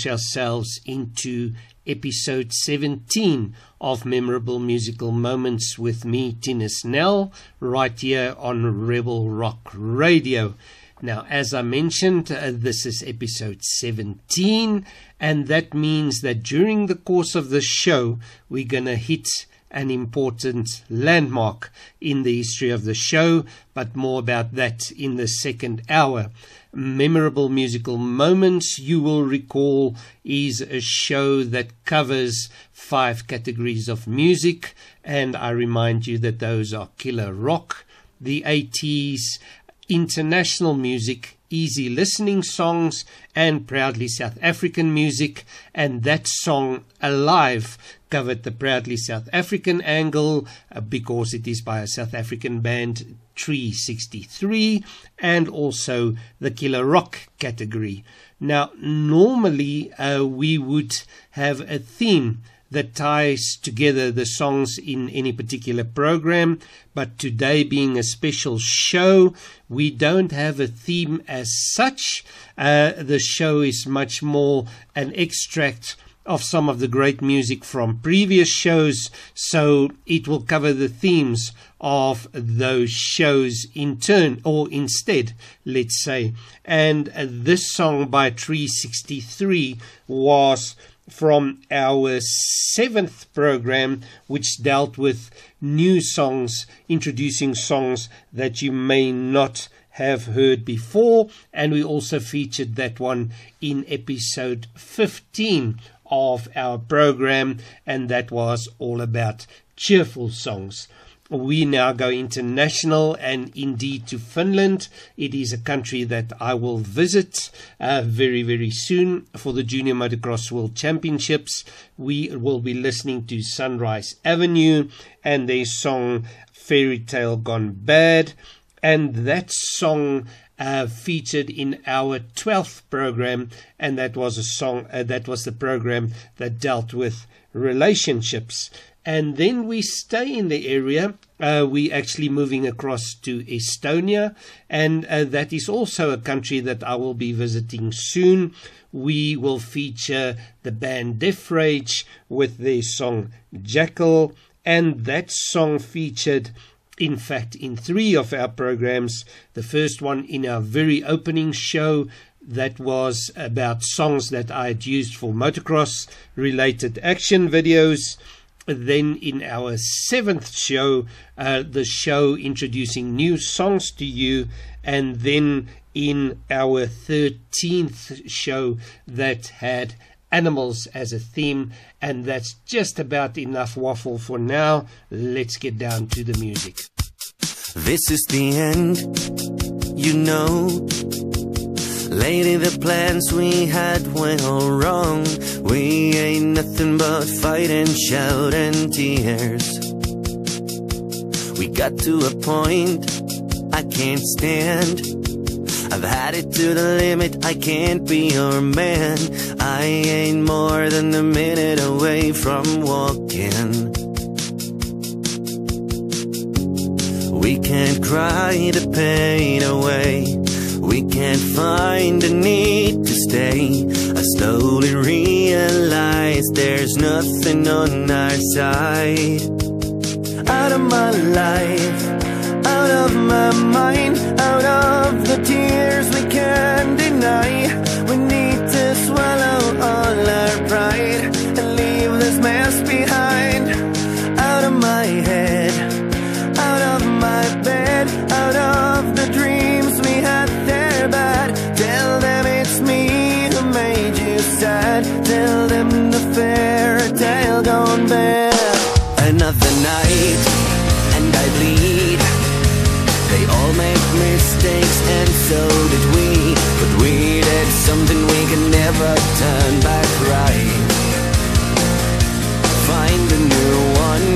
Launch ourselves into episode 17 of Memorable Musical Moments with me, Tina Nell, right here on Rebel Rock Radio. Now, as I mentioned, uh, this is episode 17, and that means that during the course of the show, we're going to hit an important landmark in the history of the show, but more about that in the second hour memorable musical moments you will recall is a show that covers five categories of music, and I remind you that those are killer rock, the 80s, international music, easy listening songs, and proudly South African music. And that song, Alive, covered the proudly South African angle uh, because it is by a South African band, Tree 63, and also the Killer Rock category. Now, normally uh, we would have a theme that ties together the songs in any particular program. But today, being a special show, we don't have a theme as such. Uh, the show is much more an extract of some of the great music from previous shows, so it will cover the themes of those shows in turn, or instead, let's say. And this song by Tree 63 was from our seventh program, which dealt with new songs, introducing songs that you may not have heard before, and we also featured that one in episode 15 of our program, and that was all about cheerful songs. We now go international and indeed to Finland. It is a country that I will visit uh, very, very soon for the Junior Motocross World Championships. We will be listening to Sunrise Avenue and their song Fairy Tale Gone Bad. And that song uh, featured in our 12th program, and that was a song uh, that was the program that dealt with relationships and then we stay in the area. Uh, we actually moving across to Estonia, and uh, that is also a country that I will be visiting soon. We will feature the band Death Rage with their song Jackal, and that song featured in fact, in three of our programs. The first one in our very opening show that was about songs that I had used for motocross related action videos. Then, in our seventh show, uh, the show introducing new songs to you, and then in our 13th show that had animals as a theme, and that's just about enough waffle for now. Let's get down to the music. This is the end, you know. Lady, the plans we had went all wrong. We ain't nothing but fight and shout and tears. We got to a point I can't stand. I've had it to the limit, I can't be your man. I ain't more than a minute away from walking. We can't cry the pain away. We can't find the need to stay. I slowly realize there's nothing on our side. Out of my life, out of my mind, out of the tears we can't deny. So did we. But we did something we could never turn back right. Find a new one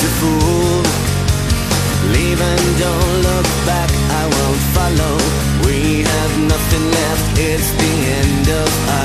to fool. Leave and don't look back, I won't follow. We have nothing left, it's the end of our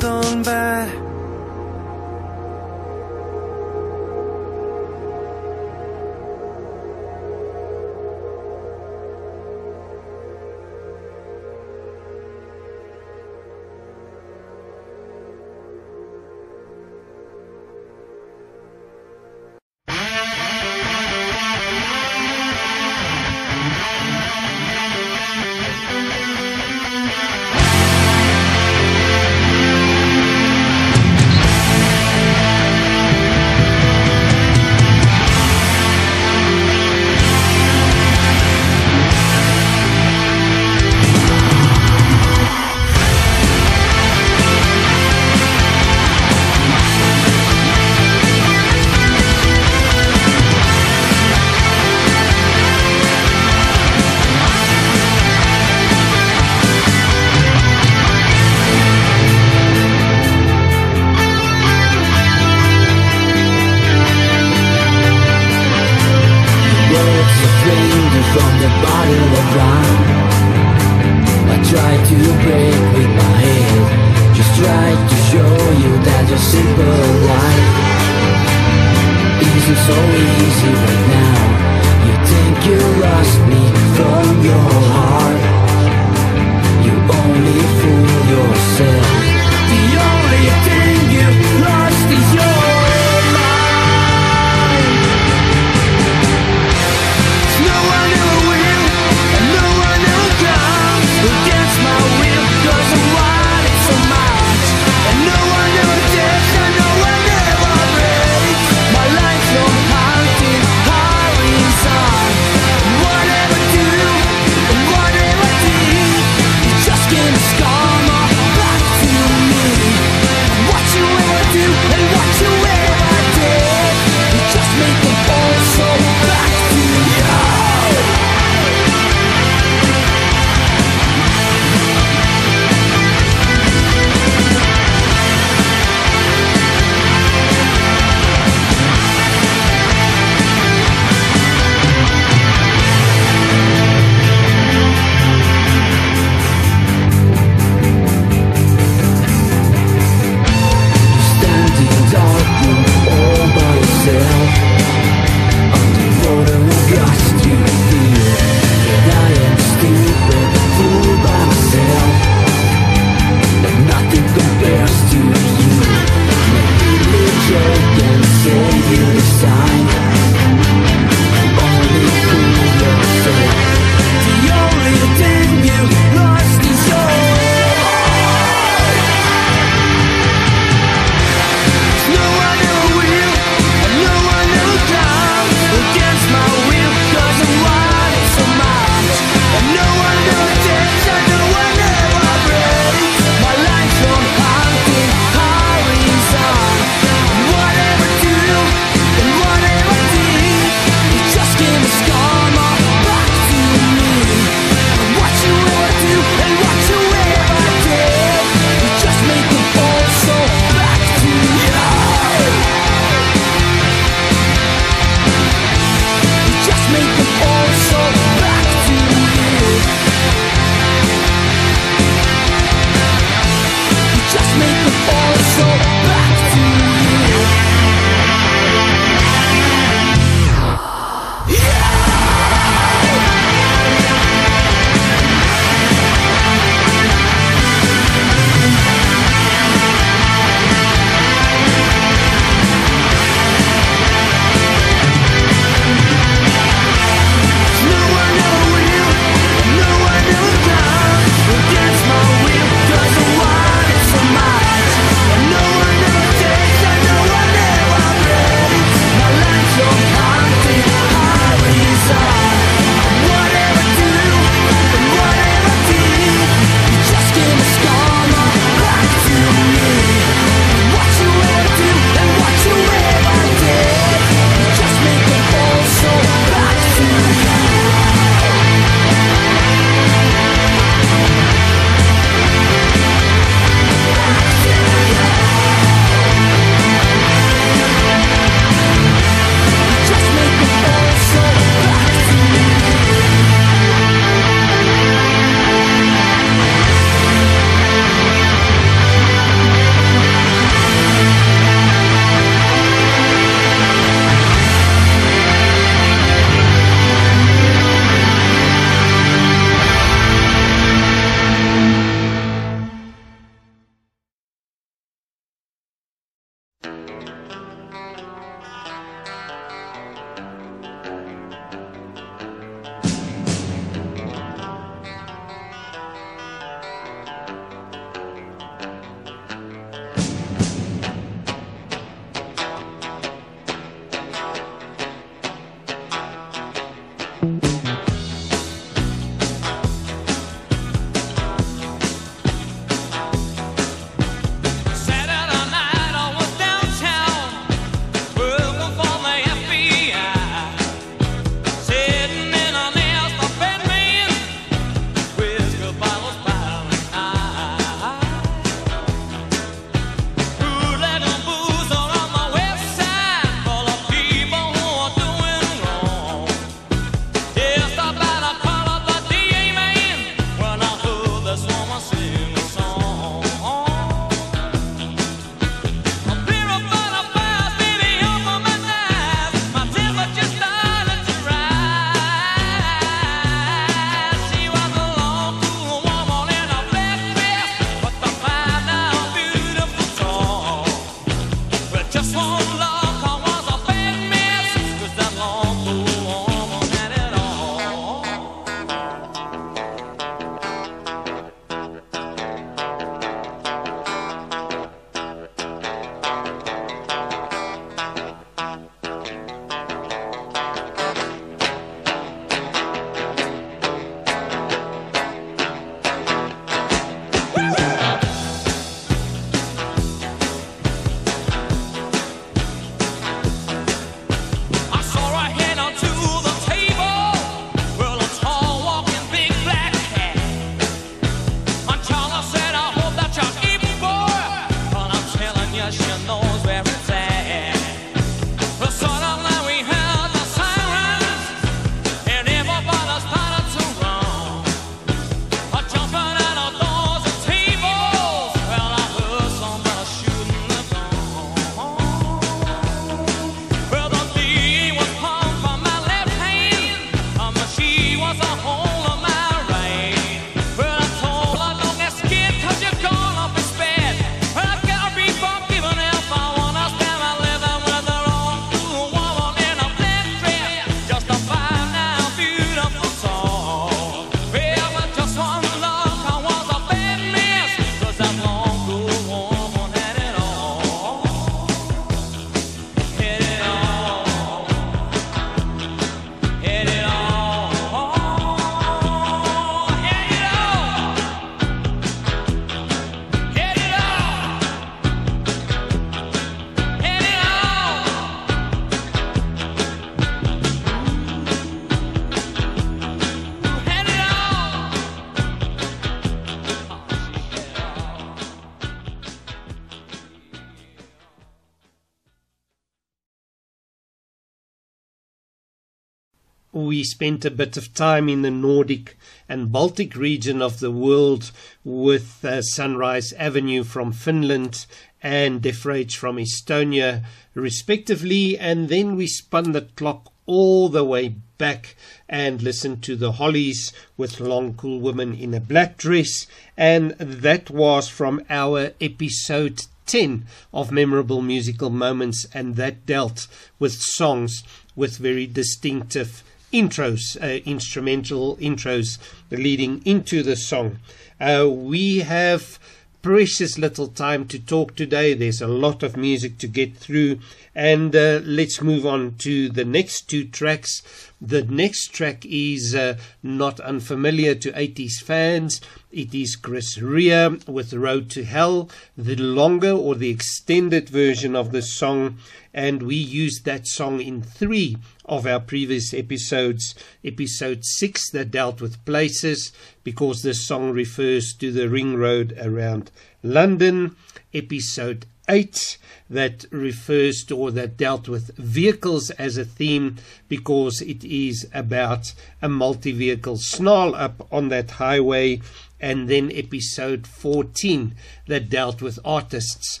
spent a bit of time in the Nordic and Baltic region of the world with uh, Sunrise Avenue from Finland and Defrage from Estonia, respectively, and then we spun the clock all the way back and listened to the Hollies with Long Cool Woman in a Black Dress, and that was from our episode 10 of memorable musical moments, and that dealt with songs with very distinctive intros, uh, instrumental intros leading into the song. Uh, we have precious little time to talk today. There's a lot of music to get through, and uh, let's move on to the next two tracks. The next track is uh, not unfamiliar to 80s fans. It is Chris Rea with Road to Hell, the longer or the extended version of the song, and we used that song in three of our previous episodes. Episode 6 that dealt with places because this song refers to the ring road around London. Episode 8 that refers to or that dealt with vehicles as a theme because it is about a multi vehicle snarl up on that highway. And then episode 14 that dealt with artists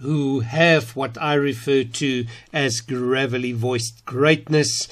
who have what I refer to as gravelly voiced greatness,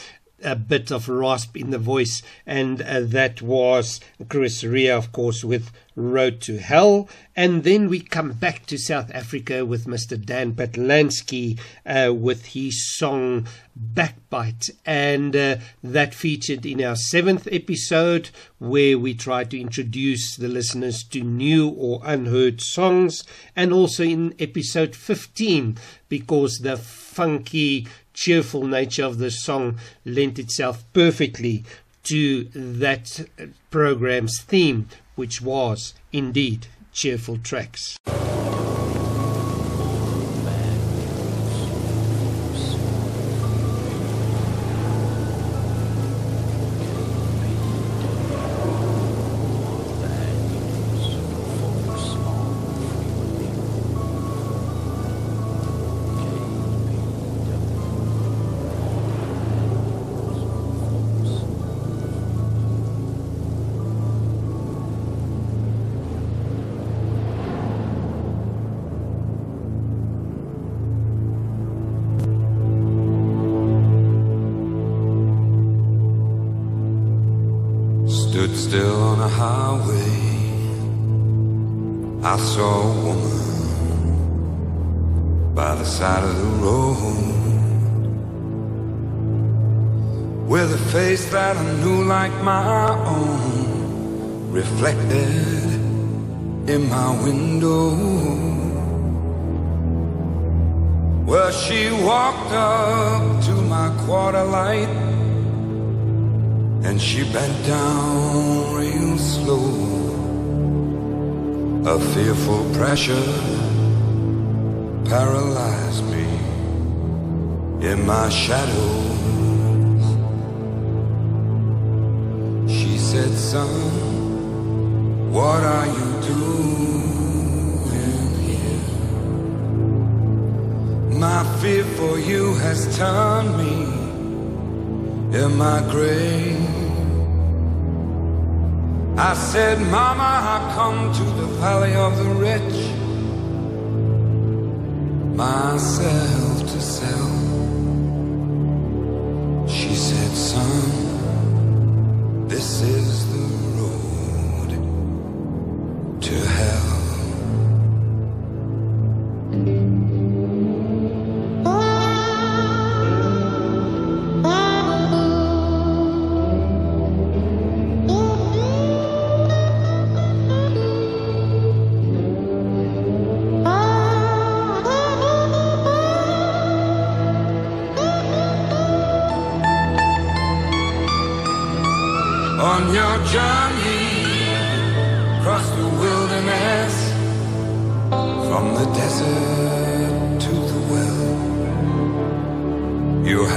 a bit of rasp in the voice, and uh, that was Chris Rea, of course, with Road to Hell. And then we come back to South Africa with Mr. Dan Patlansky uh, with his song Backbite. And uh, that featured in our seventh episode, where we tried to introduce the listeners to new or unheard songs, and also in episode 15, because the funky, cheerful nature of the song lent itself perfectly to that program's theme, which was indeed cheerful tracks.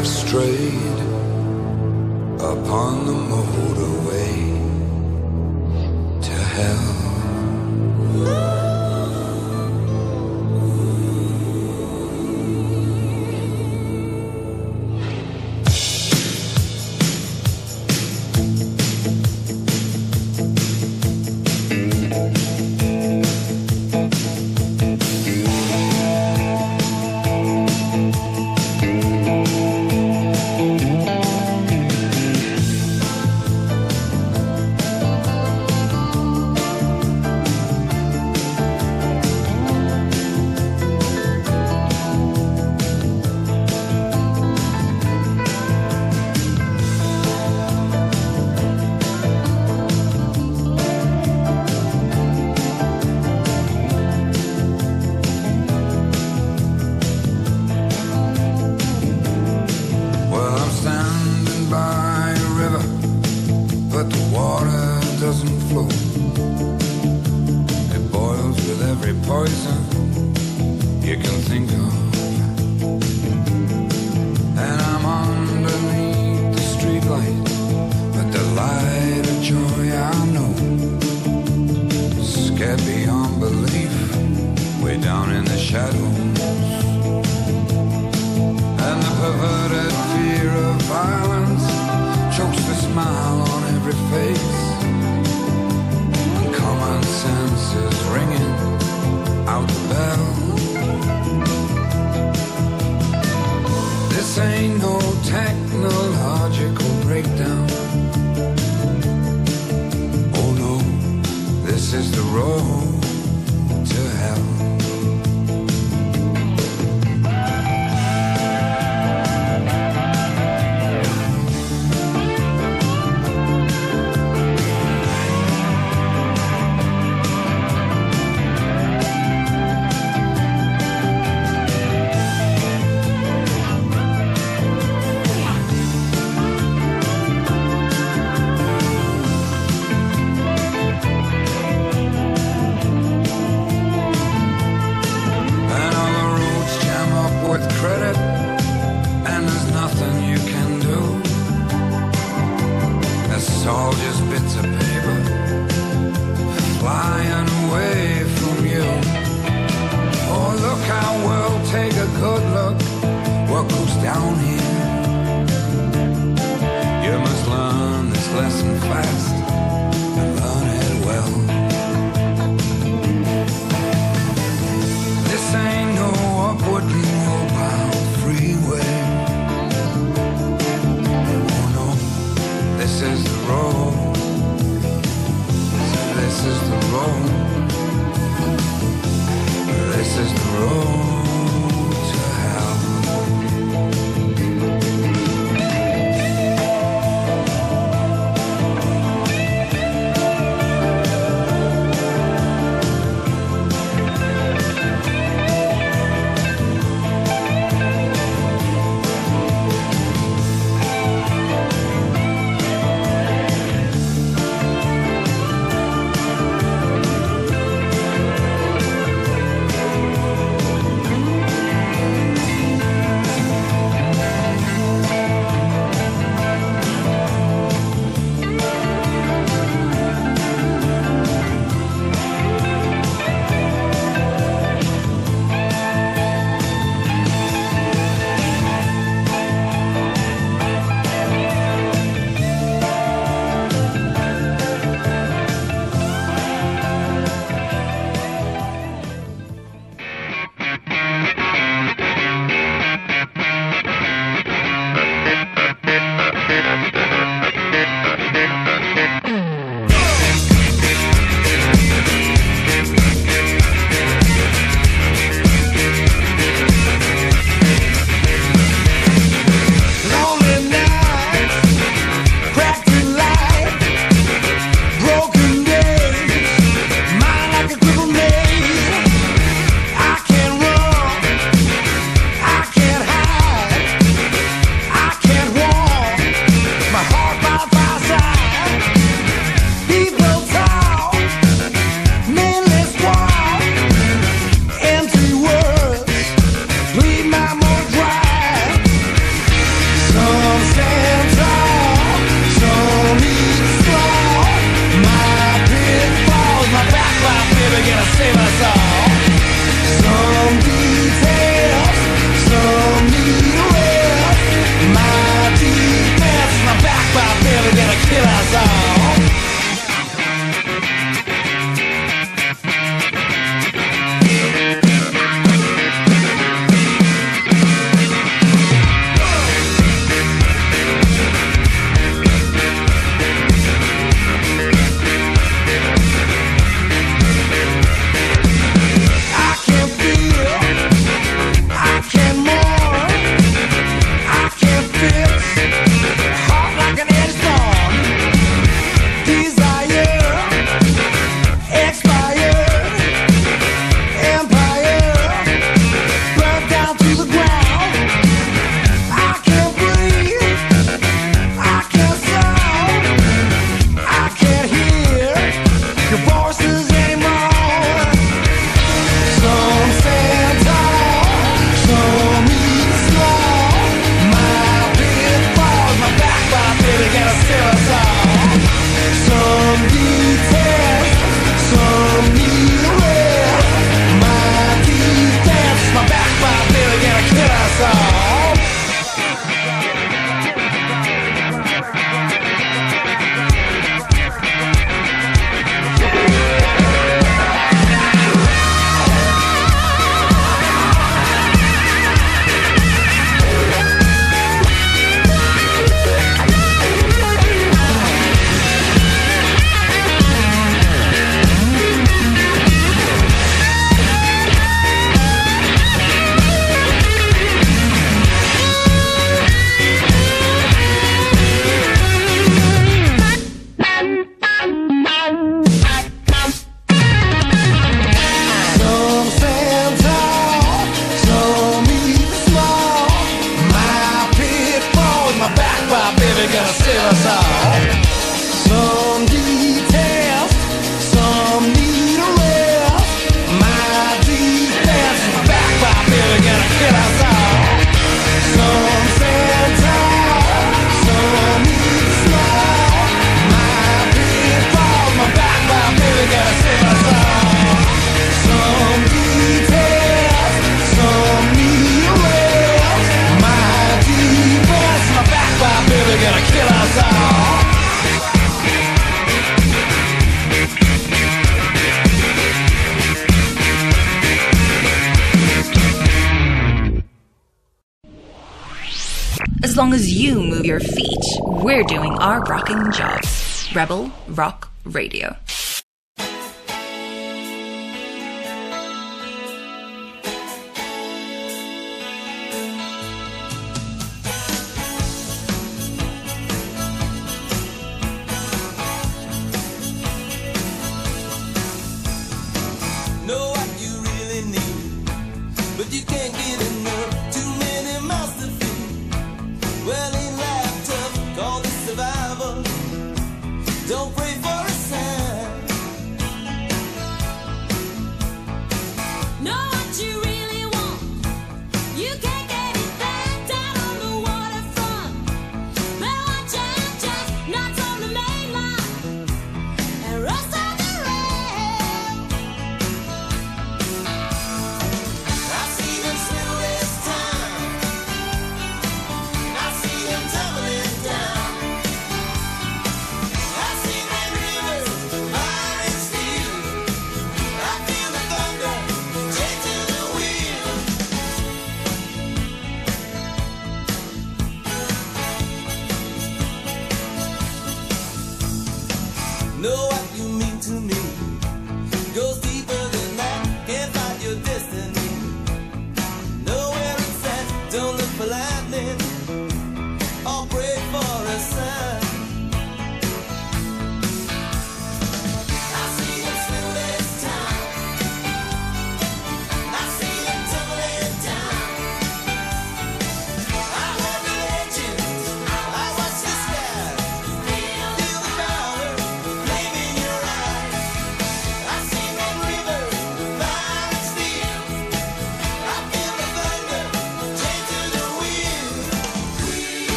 Have strayed upon the motorway to hell.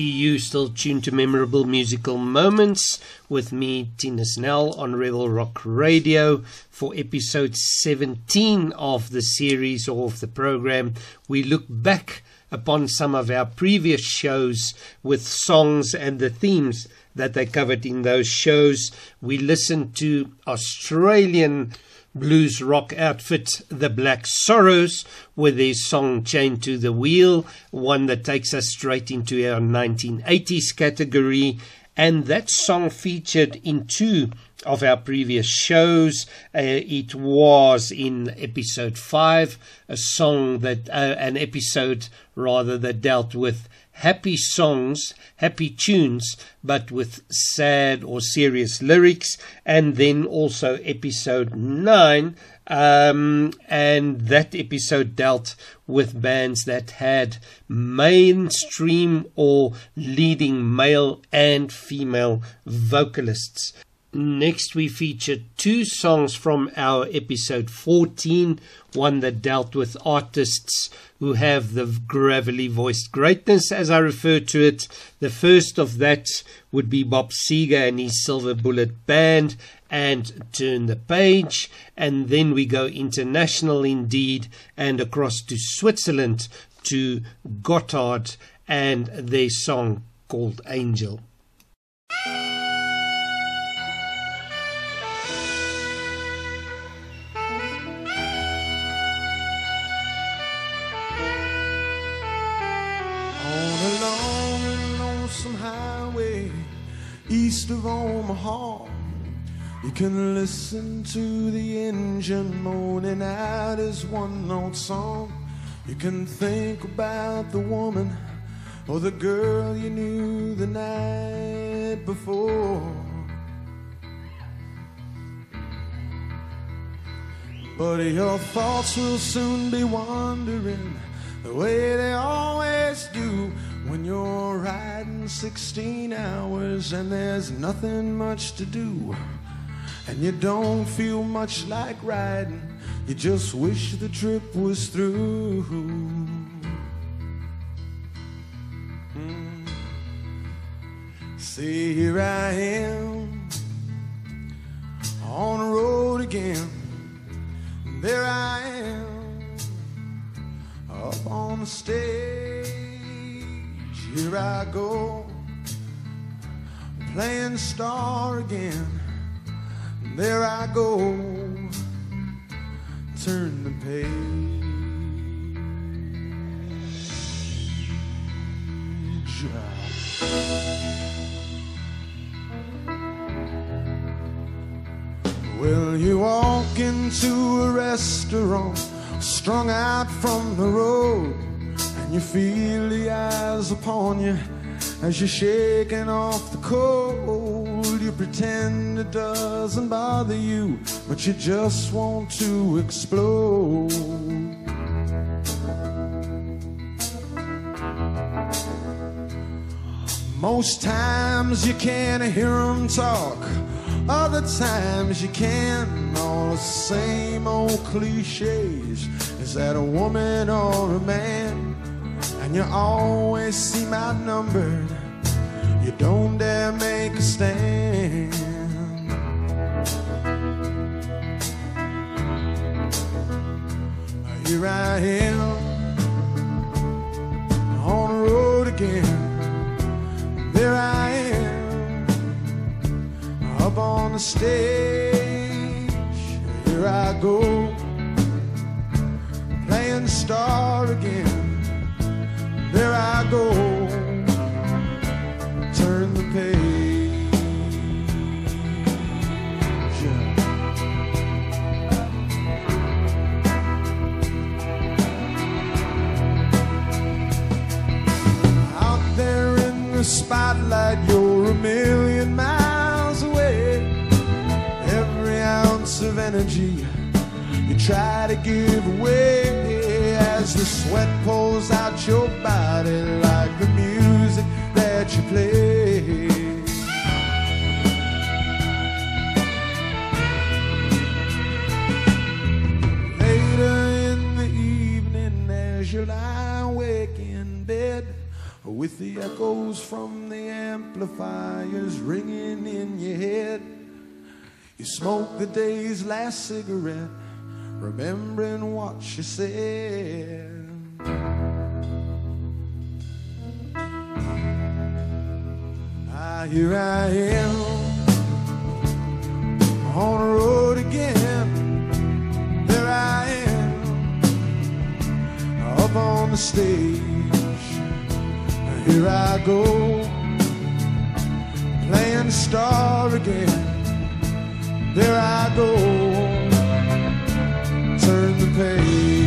EU, still tuned to memorable musical moments with me, Tina Snell, on Rebel Rock Radio for episode 17 of the series or of the program. We look back upon some of our previous shows with songs and the themes that they covered in those shows. We listened to Australian blues rock outfit, the Black Sorrows, with their song Chained to the Wheel, one that takes us straight into our 1980s category. And that song featured in two of our previous shows. Uh, it was in episode five, a song that, uh, an episode rather, that dealt with happy songs, happy tunes, but with sad or serious lyrics. And then also episode nine. Um, and that episode dealt with bands that had mainstream or leading male and female vocalists. Next, we feature two songs from our episode 14, one that dealt with artists who have the gravelly voiced greatness, as I refer to it. The first of that would be Bob Seger and his Silver Bullet Band and Turn the Page. And then we go international indeed and across to Switzerland to Gotthard and their song called Angel. East of Omaha, you can listen to the engine moaning out his one note song. You can think about the woman or the girl you knew the night before. But your thoughts will soon be wandering the way they always do when you're riding 16 hours and there's nothing much to do. And you don't feel much like riding, you just wish the trip was through. Mm. See, here I am on the road again. There I am up on the stage. Here I go, playing star again. There I go, turn the page. Well, you walk into a restaurant, strung out from the road, you feel the eyes upon you as you're shaking off the cold. You pretend it doesn't bother you, but you just want to explode. Most times you can't hear 'em talk, other times you can. All the same old cliches. Is that a woman or a man? And you always seem outnumbered. You don't dare make a stand. Here I am on the road again. There I am up on the stage. Here I go playing star again. There I go, turn the page. Out there in the spotlight, you're a million miles away. Every ounce of energy you try to give away as the sweat pulls out your body like the music that you play. Later in the evening, as you lie awake in bed, with the echoes from the amplifiers ringing in your head, you smoke the day's last cigarette, remembering what she said. Ah, here I am on the road again. There I am up on the stage. Here I go playing star again. There I go, the page.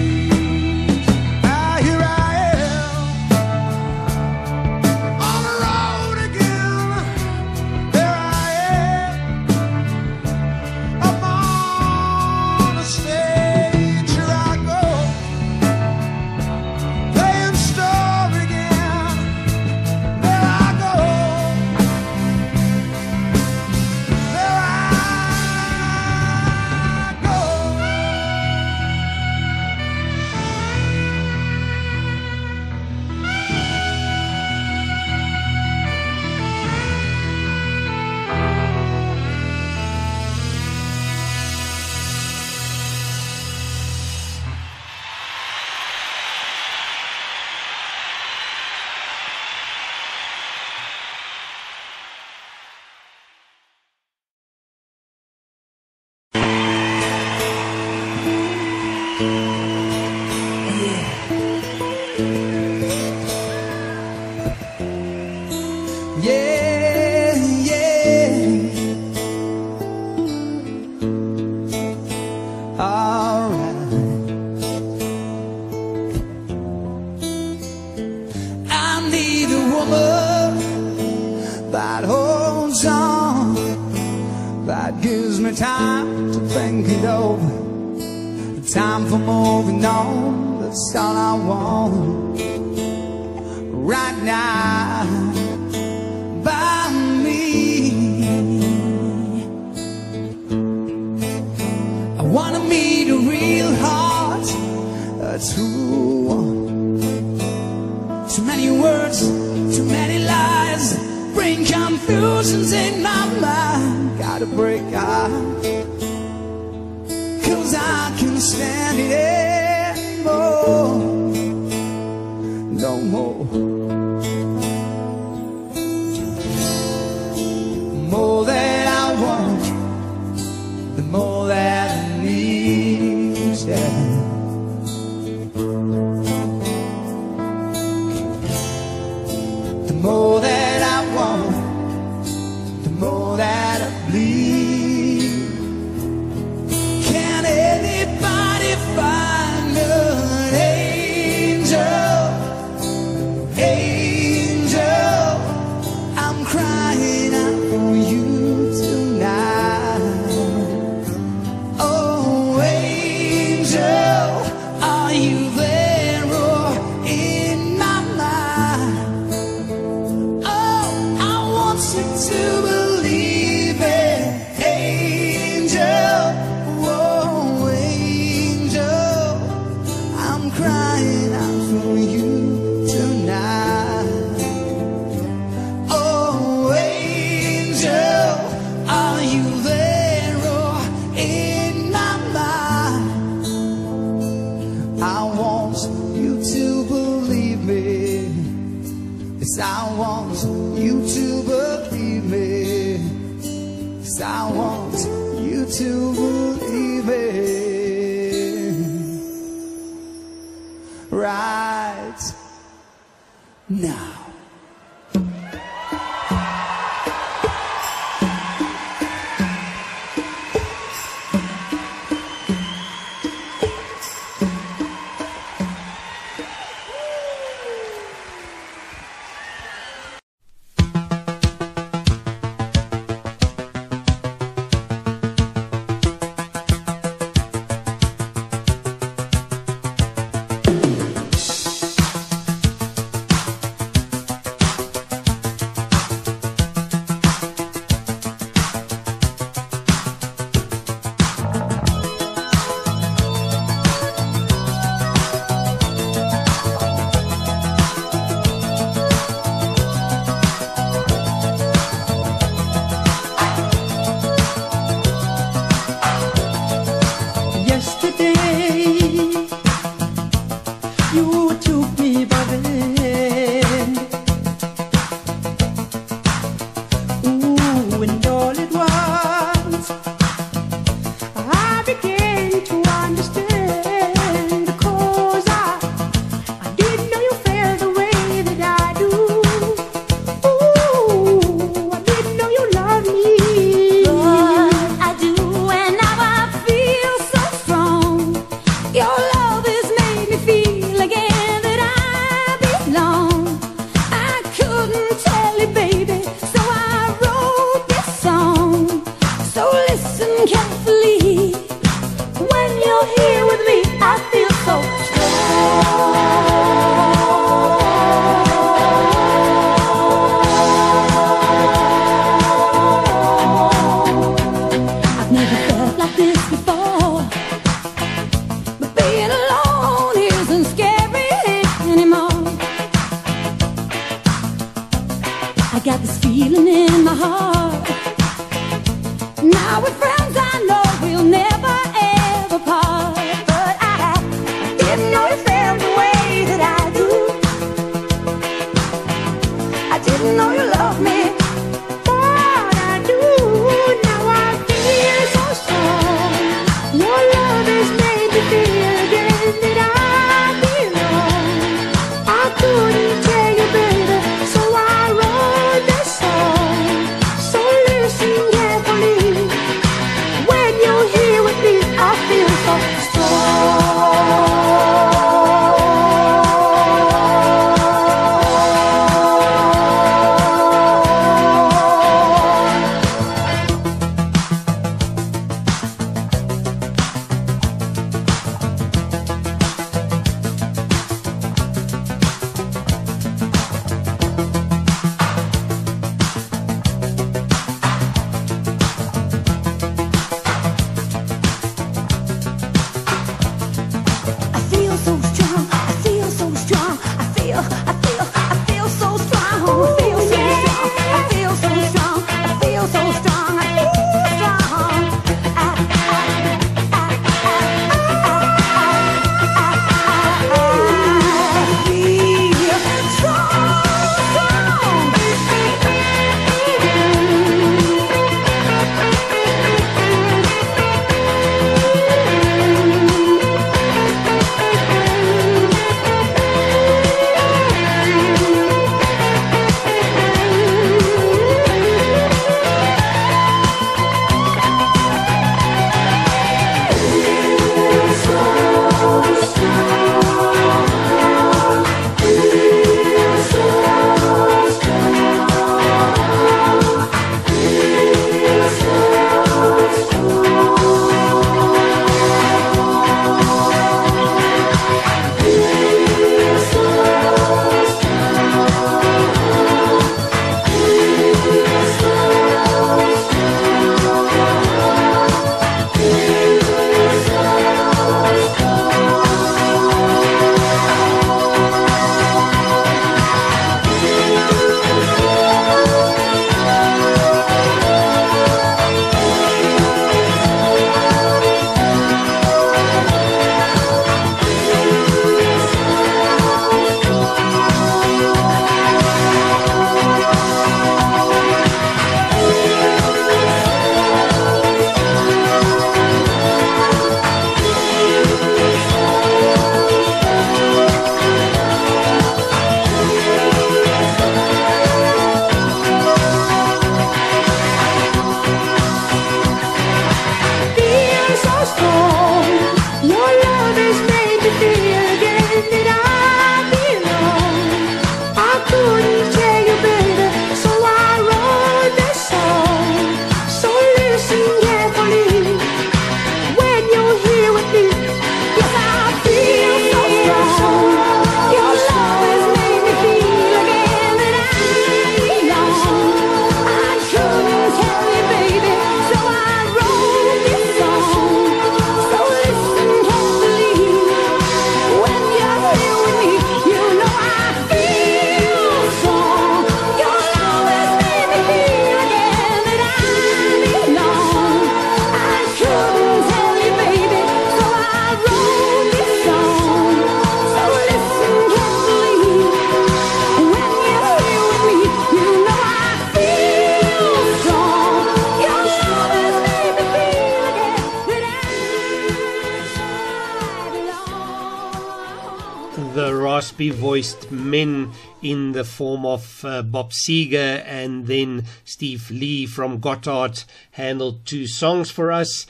Bob Seger and then Steve Lee from Gotthard handled two songs for us.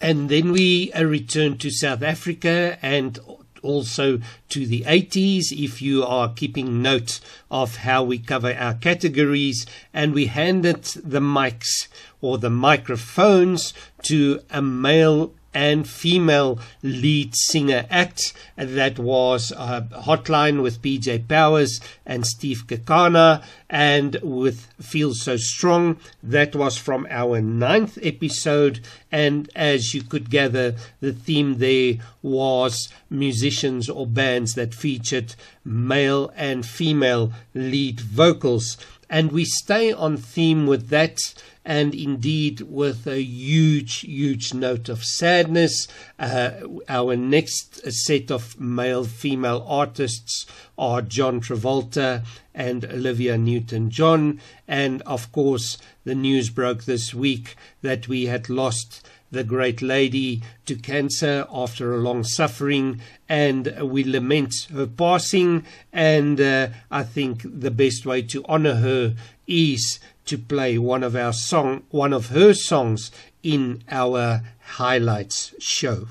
And then we returned to South Africa and also to the 80s if you are keeping note of how we cover our categories. And we handed the mics or the microphones to a male and female lead singer act. That was uh, Hotline with PJ Powers and Steve Kekana, and with Feel So Strong. That was from our ninth episode. And as you could gather, the theme there was musicians or bands that featured male and female lead vocals. And we stay on theme with that and indeed with a huge, huge note of sadness. Uh, our next set of male female artists are John Travolta and Olivia Newton John. And of course, the news broke this week that we had lost the great lady to cancer after a long suffering, and we lament her passing. And uh, I think the best way to honor her is to play one of our song, one of her songs in our highlights show.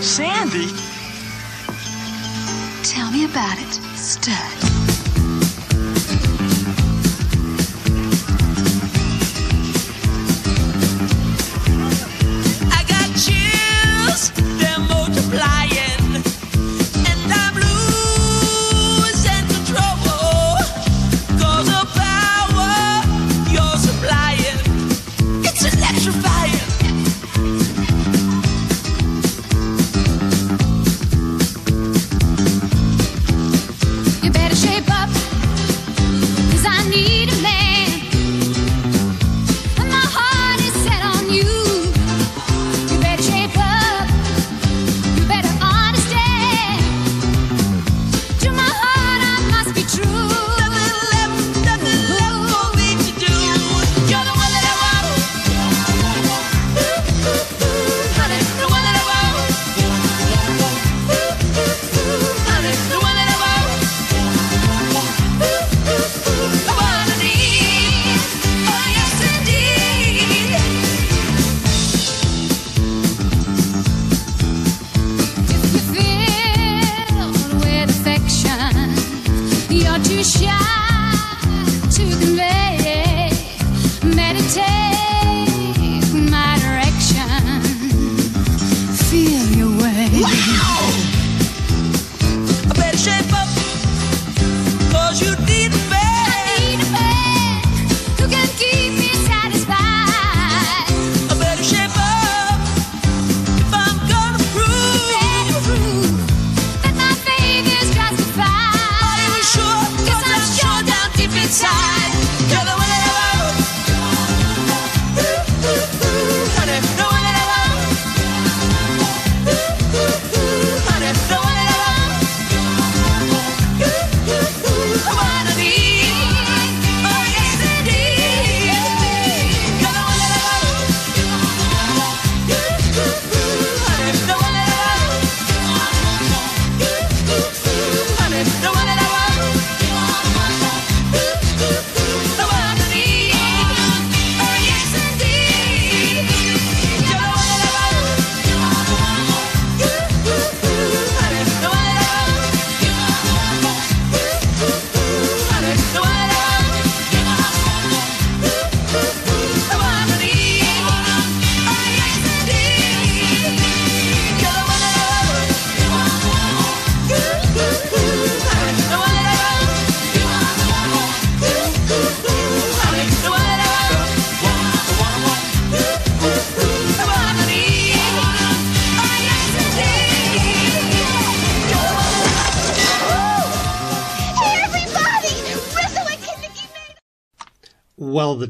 Sandy? Tell me about it, stud.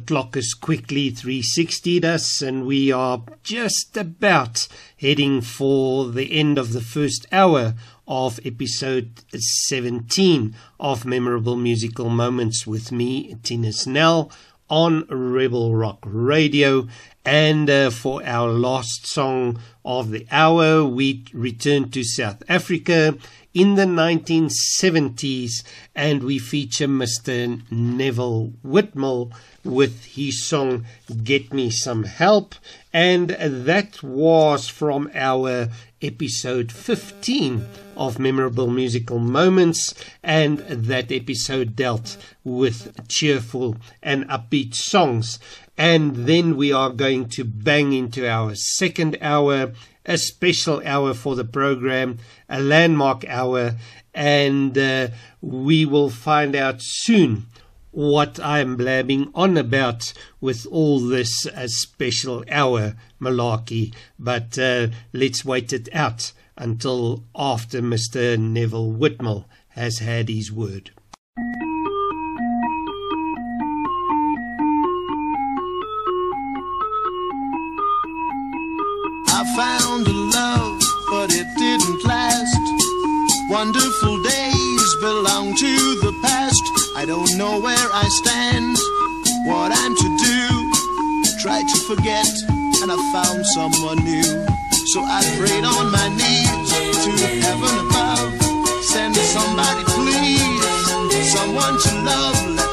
Clock is quickly 360'd us, and we are just about heading for the end of the first hour of episode 17 of Memorable Musical Moments with me, Tina Snell, on Rebel Rock Radio. And uh, for our last song of the hour, we return to South Africa in the 1970s and we feature Mr. Neville Whitmill with his song Get Me Some Help. And that was from our episode 15 of Memorable Musical Moments. And that episode dealt with cheerful and upbeat songs. And then we are going to bang into our second hour, a special hour for the program, a landmark hour, and uh, we will find out soon what I'm blabbing on about with all this uh, special hour malarkey. But uh, let's wait it out until after Mr. Neville Whitmill has had his word. I found a love, but it didn't last. Wonderful days belong to the past. I don't know where I stand, what I'm to do. Try to forget, and I found someone new. So I prayed on my knees to heaven above. Send somebody, please, someone to love.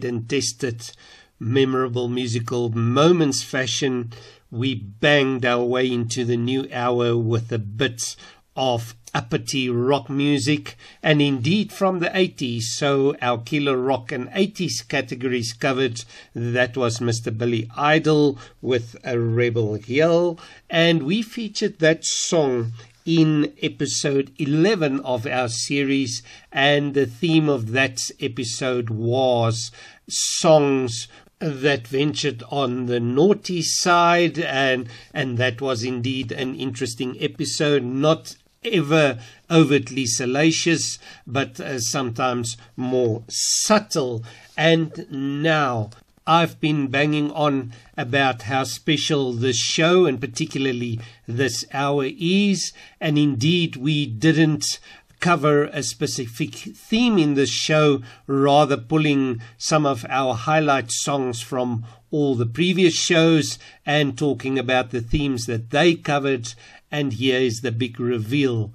Tried and tested memorable musical moments fashion, we banged our way into the new hour with a bit of uppity rock music and indeed from the 80s. So our killer rock and 80s categories covered. That was Mr. Billy Idol with a rebel yell. And we featured that song in episode 11 of our series, and the theme of that episode was songs that ventured on the naughty side, and and that was indeed an interesting episode. Not ever overtly salacious, but uh, sometimes more subtle. And now I've been banging on about how special this show and particularly this hour is, and indeed we didn't cover a specific theme in this show, rather pulling some of our highlight songs from all the previous shows and talking about the themes that they covered. And here is the big reveal.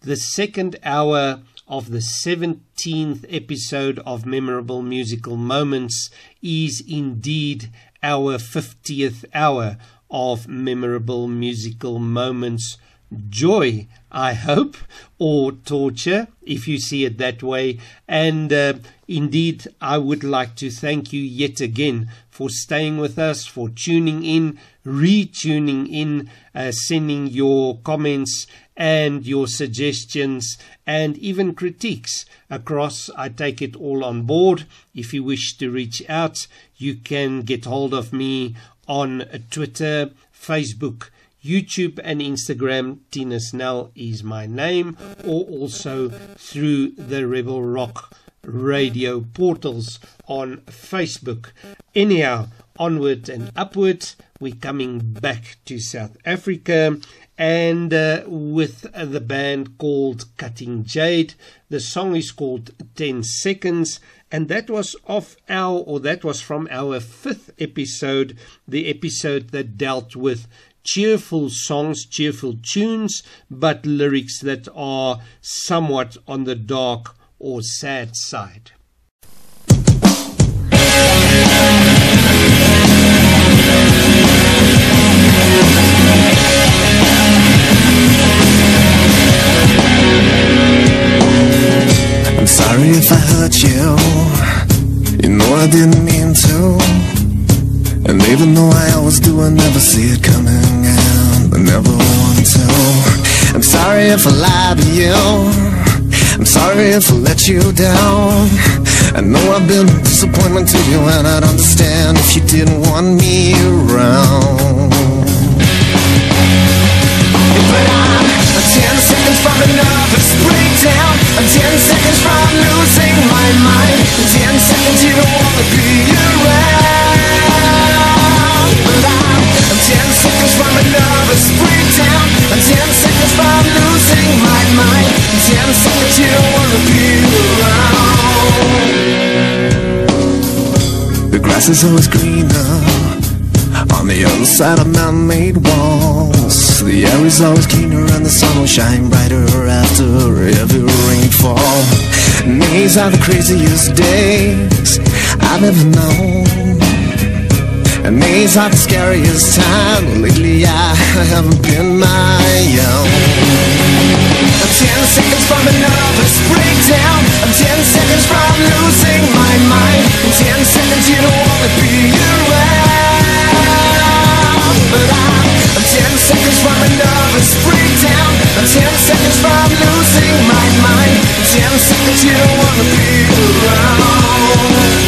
The second hour of the 17th episode of Memorable Musical Moments is indeed our 50th hour of Memorable Musical Moments. Joy, I hope, or torture, if you see it that way. And uh, indeed, I would like to thank you yet again for staying with us, for tuning in, retuning in, uh, sending your comments and your suggestions and even critiques across. I take it all on board. If you wish to reach out, you can get hold of me on Twitter, Facebook, YouTube, and Instagram. Tina Snell is my name, or also through the Rebel Rock radio portals on Facebook. Anyhow, onward and upward, we're coming back to South Africa and uh, with the band called Cutting Jade. The song is called 10 Seconds, and that was off our, or that was from our fifth episode, the episode that dealt with cheerful songs, cheerful tunes, but lyrics that are somewhat on the dark or sad side. I'm sorry if I hurt you. You know I didn't mean to. And even though I always do, I never see it coming. I never want to. I'm sorry if I lied to you. I'm sorry if I let you down. I know I've been a disappointment to you, and I'd understand if you didn't want me around. But I'm seconds from a nervous breakdown. I'm ten seconds from losing my mind. Ten seconds you don't wanna be around. I'm ten seconds from a nervous breakdown. I'm ten seconds from losing my mind. Ten seconds you don't wanna be around. The grass is always greener on the other side of man-made walls. The air is always cleaner and the sun will shine brighter after every rainfall. And these are the craziest days I've ever known. And these are the scariest times. Lately I haven't been my own. I'm ten seconds from a nervous breakdown. I'm ten seconds from losing my mind. In ten seconds you don't wanna be around. But I'm, I'm ten seconds from a nervous breakdown. I'm ten seconds from losing my mind. In ten seconds you don't wanna be around.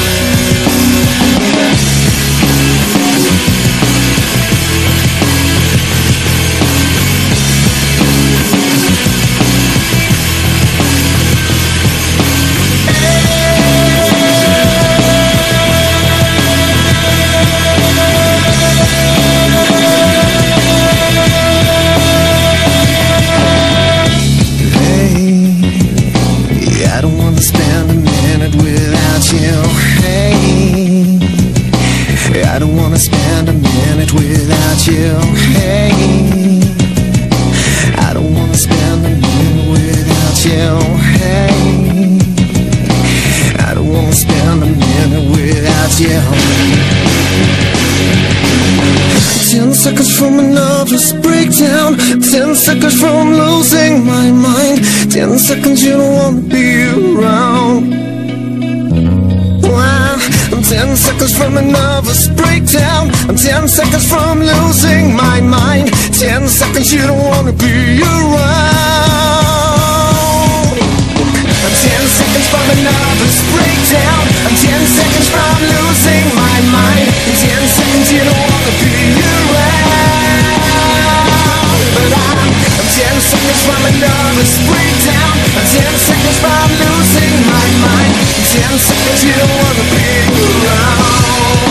I'm ten seconds from losing my mind. Ten seconds you don't wanna be around. I'm ten seconds from a nervous breakdown. I'm ten seconds from losing my mind. In ten seconds you don't wanna be around. But I'm, I'm ten seconds from a nervous breakdown. I'm ten seconds from losing my mind. In ten seconds you don't wanna be around.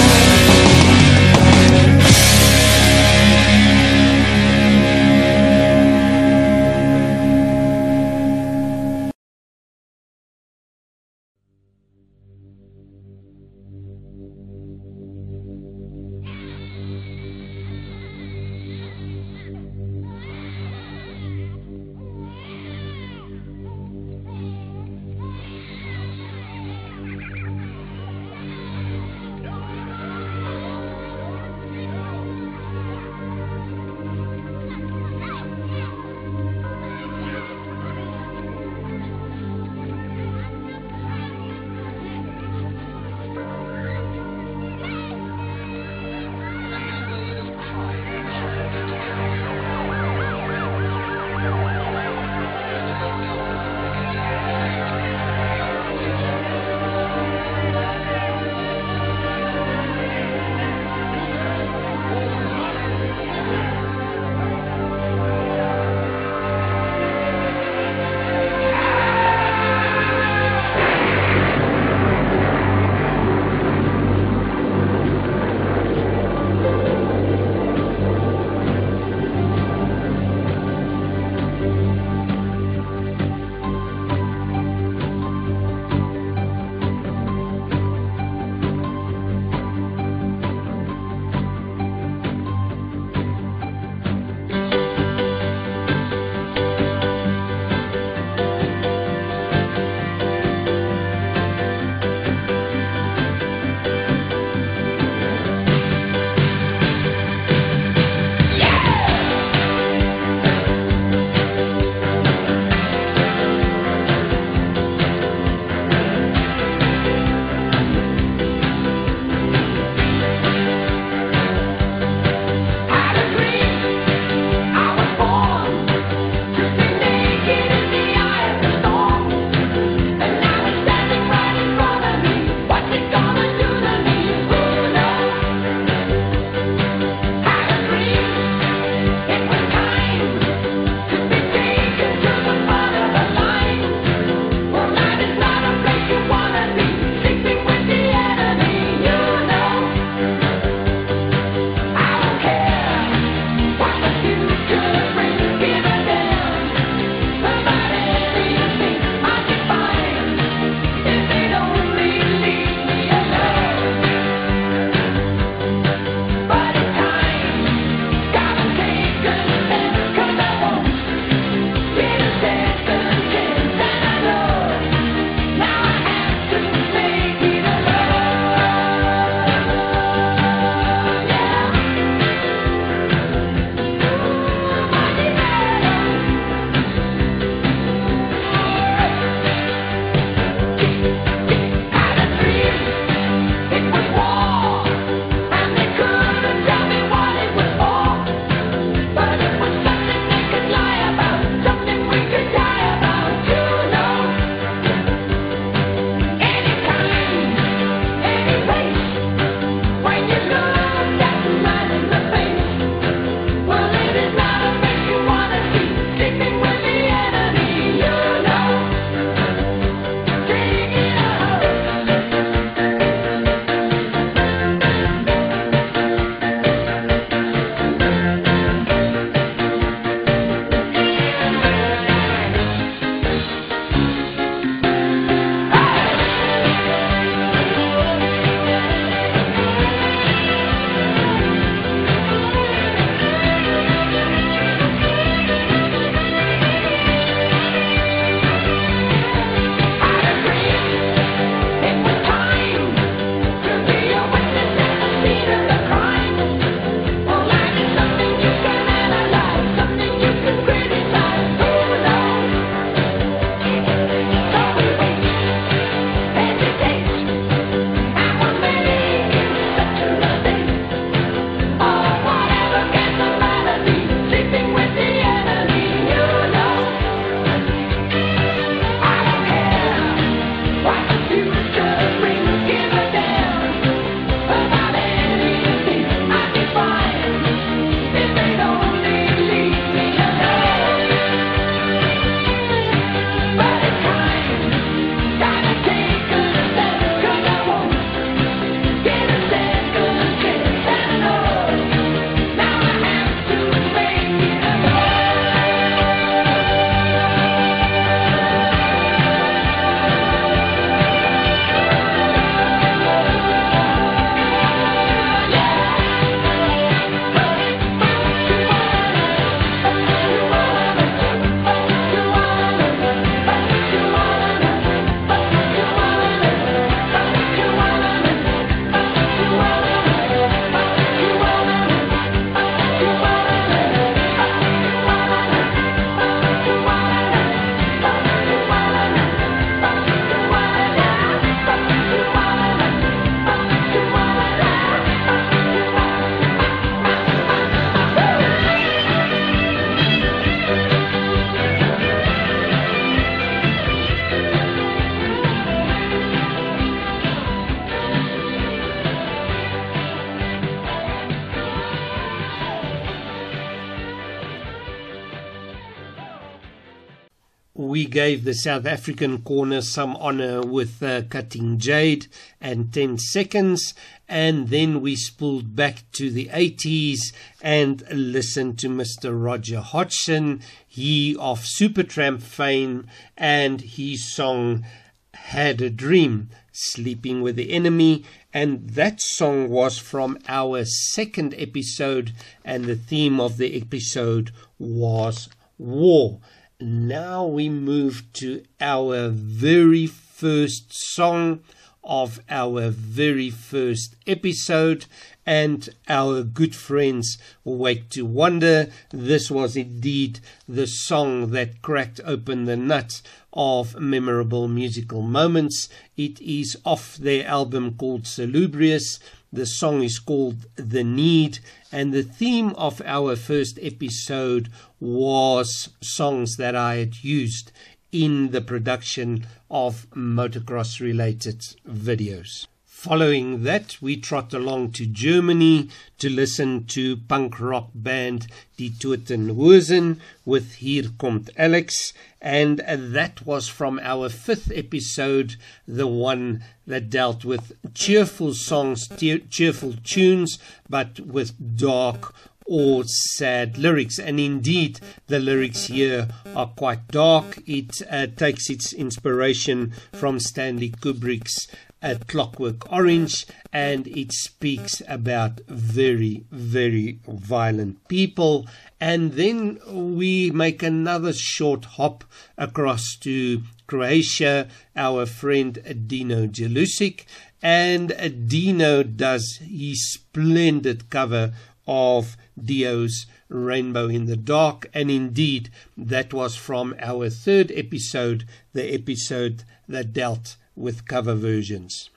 Gave the South African corner some honor with uh, Cutting Jade and 10 Seconds. And then we spooled back to the 80s and listened to Mr. Roger Hodgson, he of Supertramp fame, and his song Had a Dream, Sleeping with the Enemy. And that song was from our second episode, and the theme of the episode was war. Now we move to our very first song of our very first episode and our good friends Wake to Wonder. This was indeed the song that cracked open the nut of memorable musical moments. It is off their album called Salubrious. The song is called The Need, and the theme of our first episode was songs that I had used in the production of motocross related videos. Following that, we trot along to Germany to listen to punk rock band Die Toten Hosen with Hier kommt Alex, and that was from our fifth episode, the one that dealt with cheerful songs, cheerful tunes, but with dark or sad lyrics. And indeed, the lyrics here are quite dark. It uh, takes its inspiration from Stanley Kubrick's A Clockwork Orange and it speaks about very, very violent people. And then we make another short hop across to Croatia, our friend Dino Jelusic. And Dino does his splendid cover of Dio's Rainbow in the Dark. And indeed, that was from our third episode, the episode that dealt with cover versions.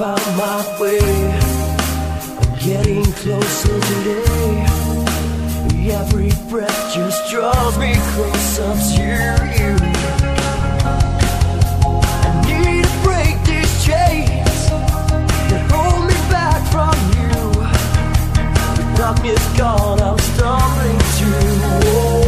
Find my way. I'm getting closer today. Every breath just draws me closer to you. I need to break these chains that hold me back from you. The darkness gone, I'm stumbling towards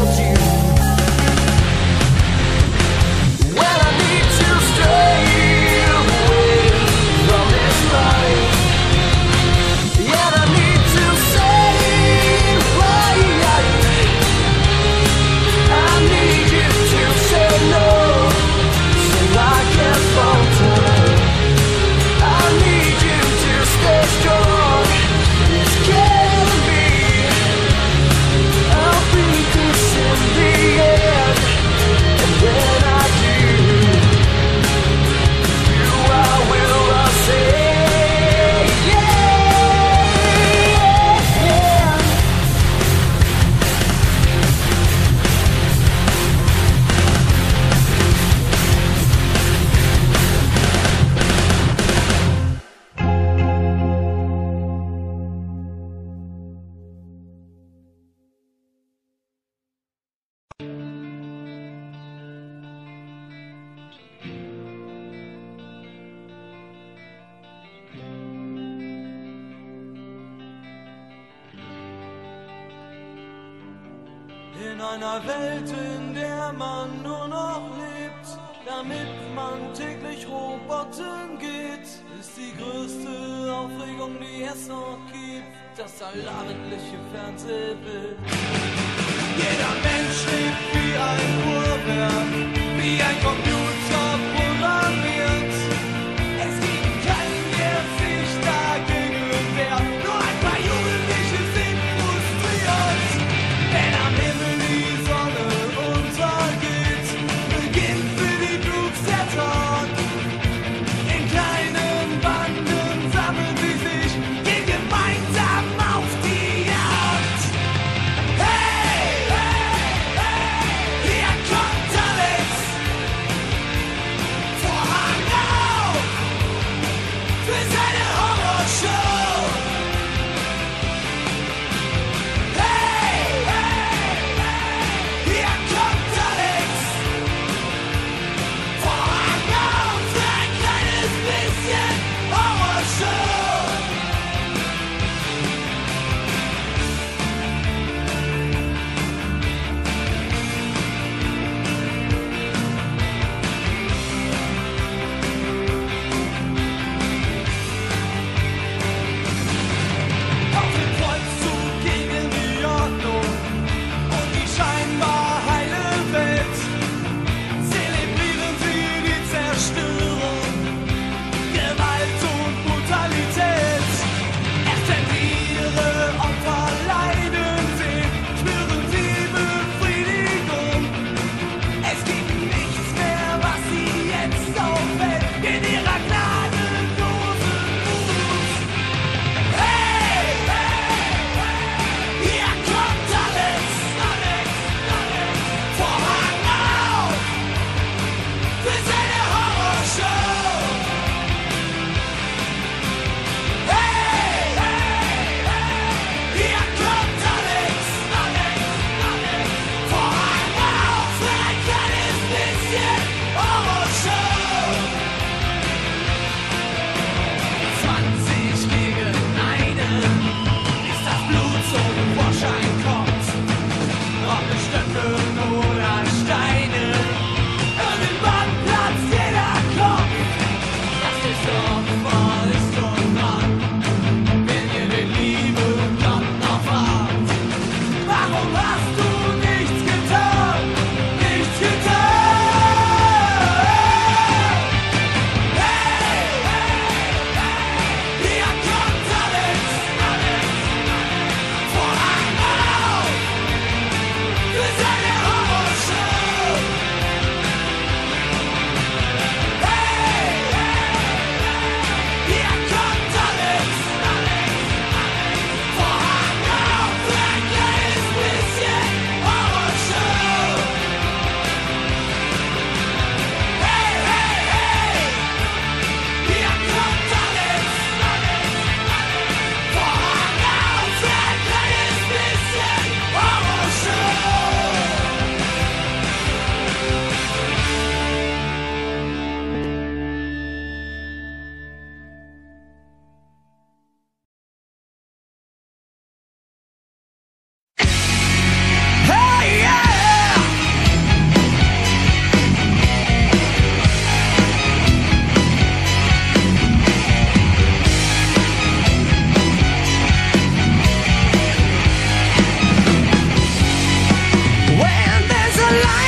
there's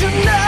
you know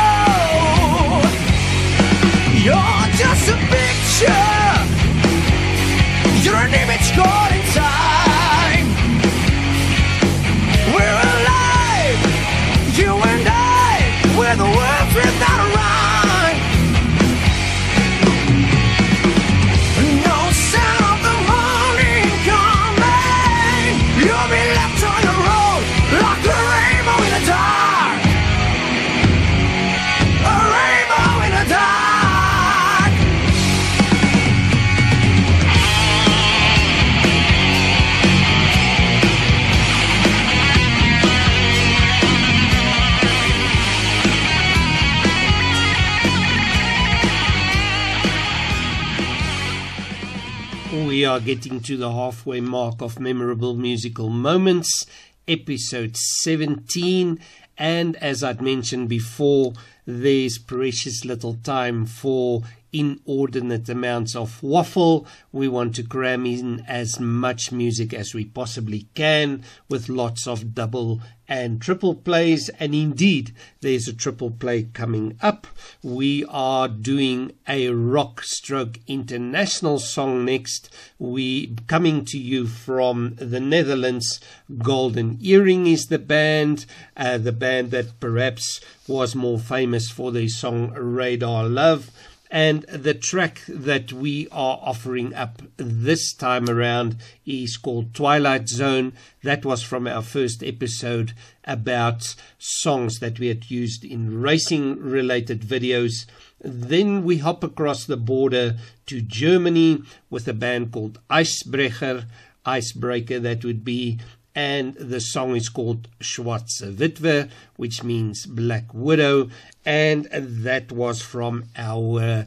are getting to the halfway mark of Memorable Musical Moments, episode 17. And as I'd mentioned before, there's precious little time for inordinate amounts of waffle. We want to cram in as much music as we possibly can with lots of double and triple plays. And indeed, there's a triple play coming up. We are doing a rock stroke international song next. We coming to you from the Netherlands. Golden Earring is the band, uh, the band that perhaps was more famous for their song Radar Love. And the track that we are offering up this time around is called Twilight Zone. That was from our first episode about songs that we had used in racing related videos. Then we hop across the border to Germany with a band called Eisbrecher. Icebreaker, that would be and the song is called Schwarze Witwe, which means Black Widow, and that was from our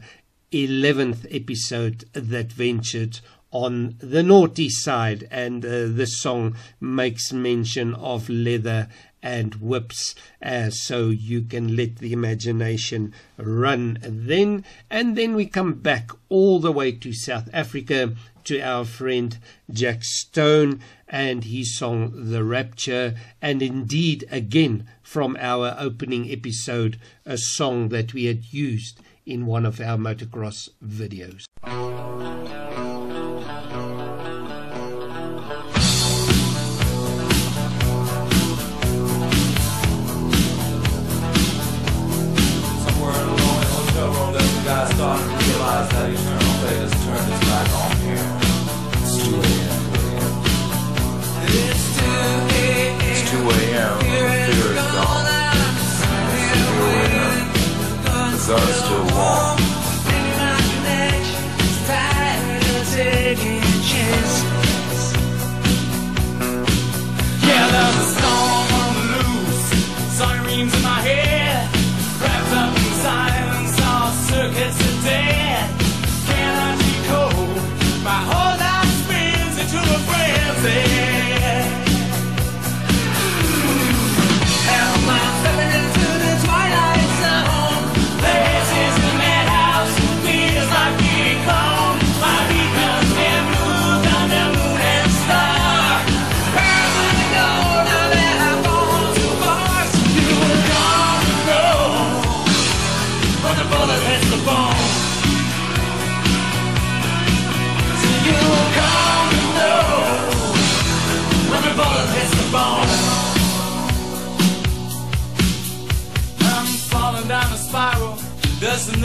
11th episode that ventured on the naughty side, and uh, this song makes mention of leather and whips, uh, so you can let the imagination run then. And then we come back all the way to South Africa to our friend Jack Stone and his song The Rapture, and indeed, again, from our opening episode, a song that we had used in one of our motocross videos. Somewhere in a lonely hotel room, that's the guy starting to realize that Gun's still warm.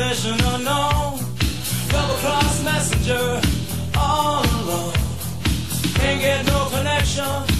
Destination unknown. Double cross messenger, all alone. Can't get no connection,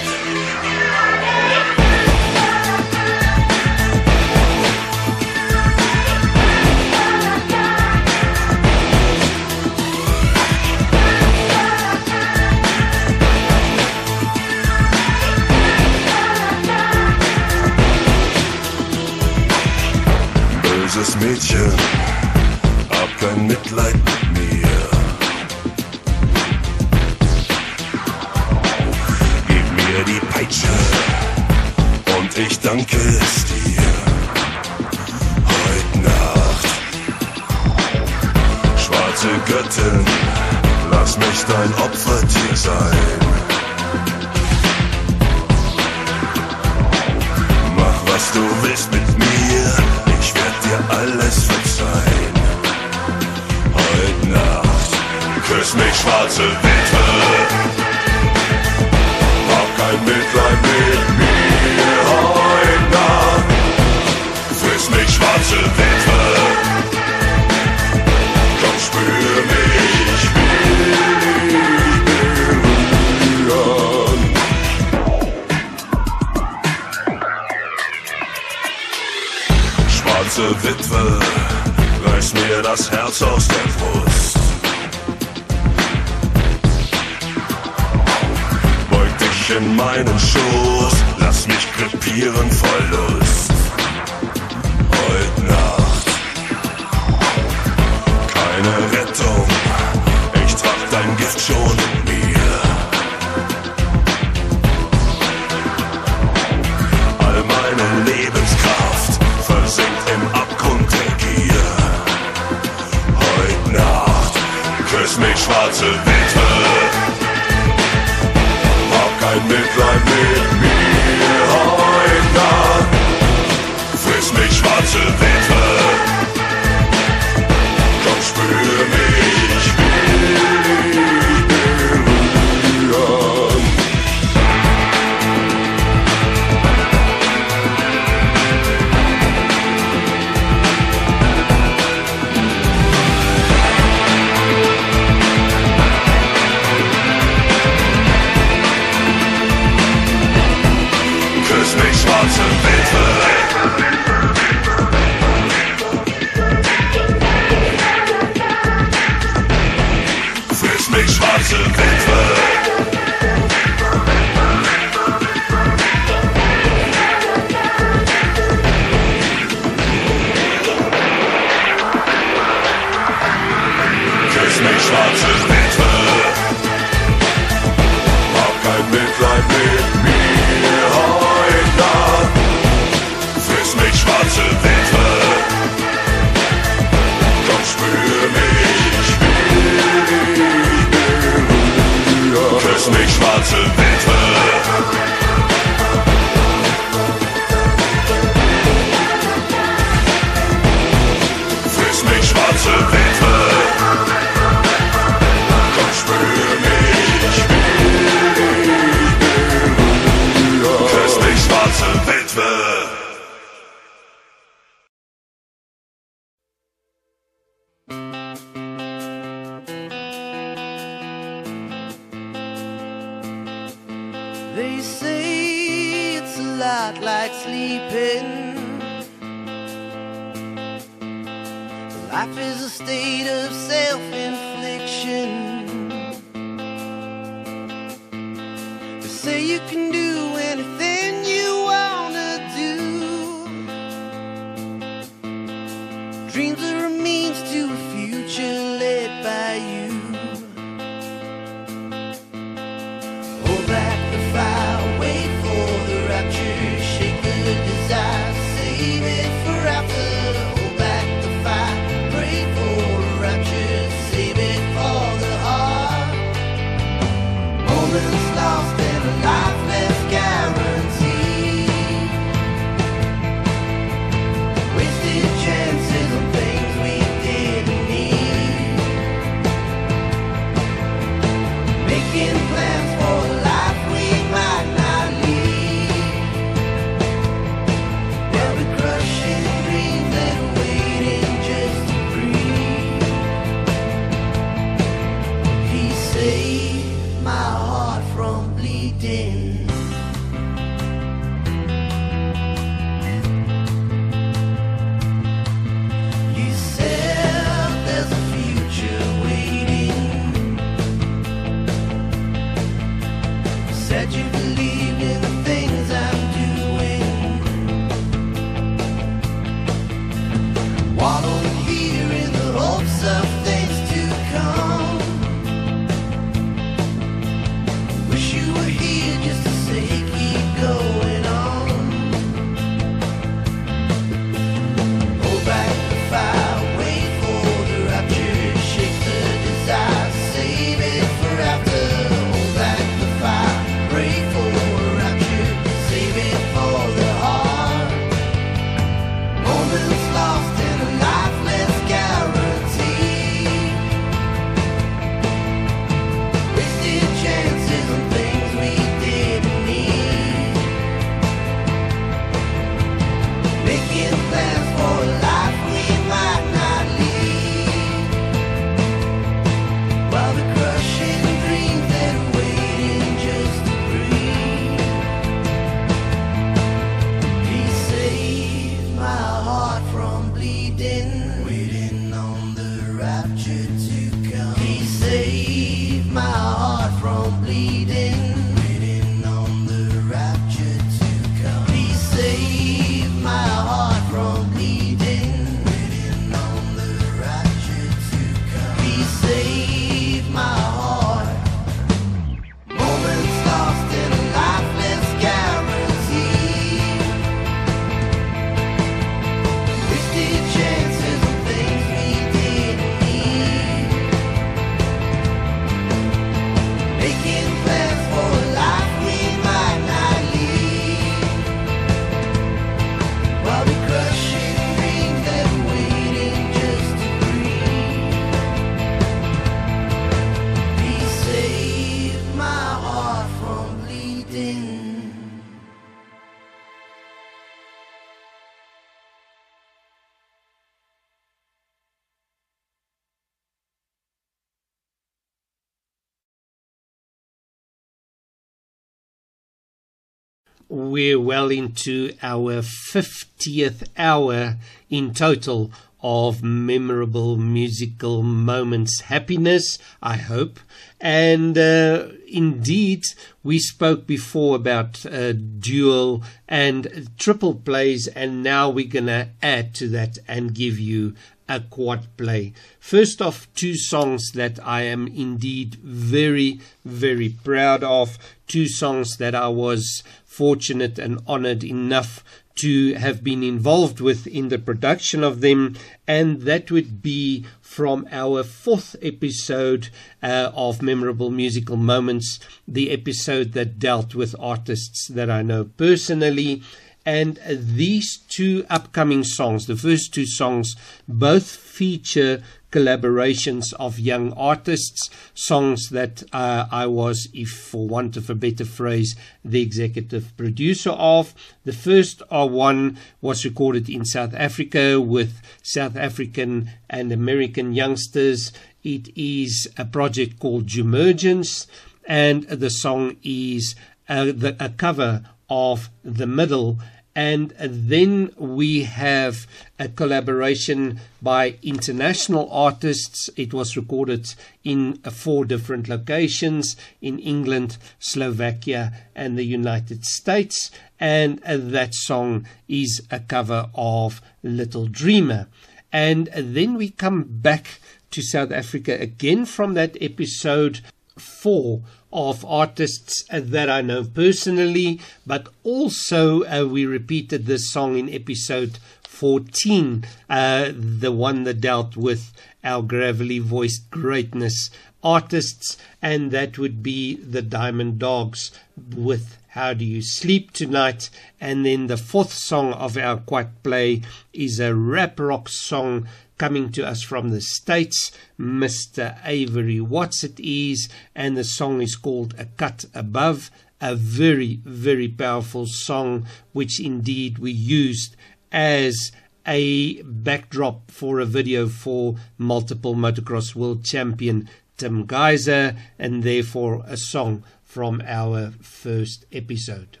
well into our 50th hour in total of memorable musical moments. Happiness, I hope. And uh, indeed, we spoke before about uh, dual and triple plays, and now we're going to add to that and give you a quad play. First off, two songs that I am indeed very, very proud of. Two songs that I was fortunate and honored enough to have been involved with in the production of them, and that would be from our fourth episode uh, of Memorable Musical Moments, the episode that dealt with artists that I know personally. And these two upcoming songs, the first two songs, both feature collaborations of young artists, songs that uh, I was, if for want of a better phrase, the executive producer of. The first uh, one was recorded in South Africa with South African and American youngsters. It is a project called Jumergence, and the song is uh, the, a cover of The Middle. And then we have a collaboration by international artists. It was recorded in uh, four different locations in England, Slovakia, and the United States. And uh, that song is a cover of Little Dreamer. And then we come back to South Africa again from that episode four of artists that I know personally, but also uh, we repeated this song in episode 14, uh, the one that dealt with our gravelly voiced greatness artists, and that would be the Diamond Dogs with How Do You Sleep Tonight? And then the fourth song of our quad play is a rap rock song coming to us from the States, Mr. Avery Watts it is, and the song is called A Cut Above, a very, very powerful song, which indeed we used as a backdrop for a video for multiple motocross world champion Tim Gajser, and therefore a song from our first episode.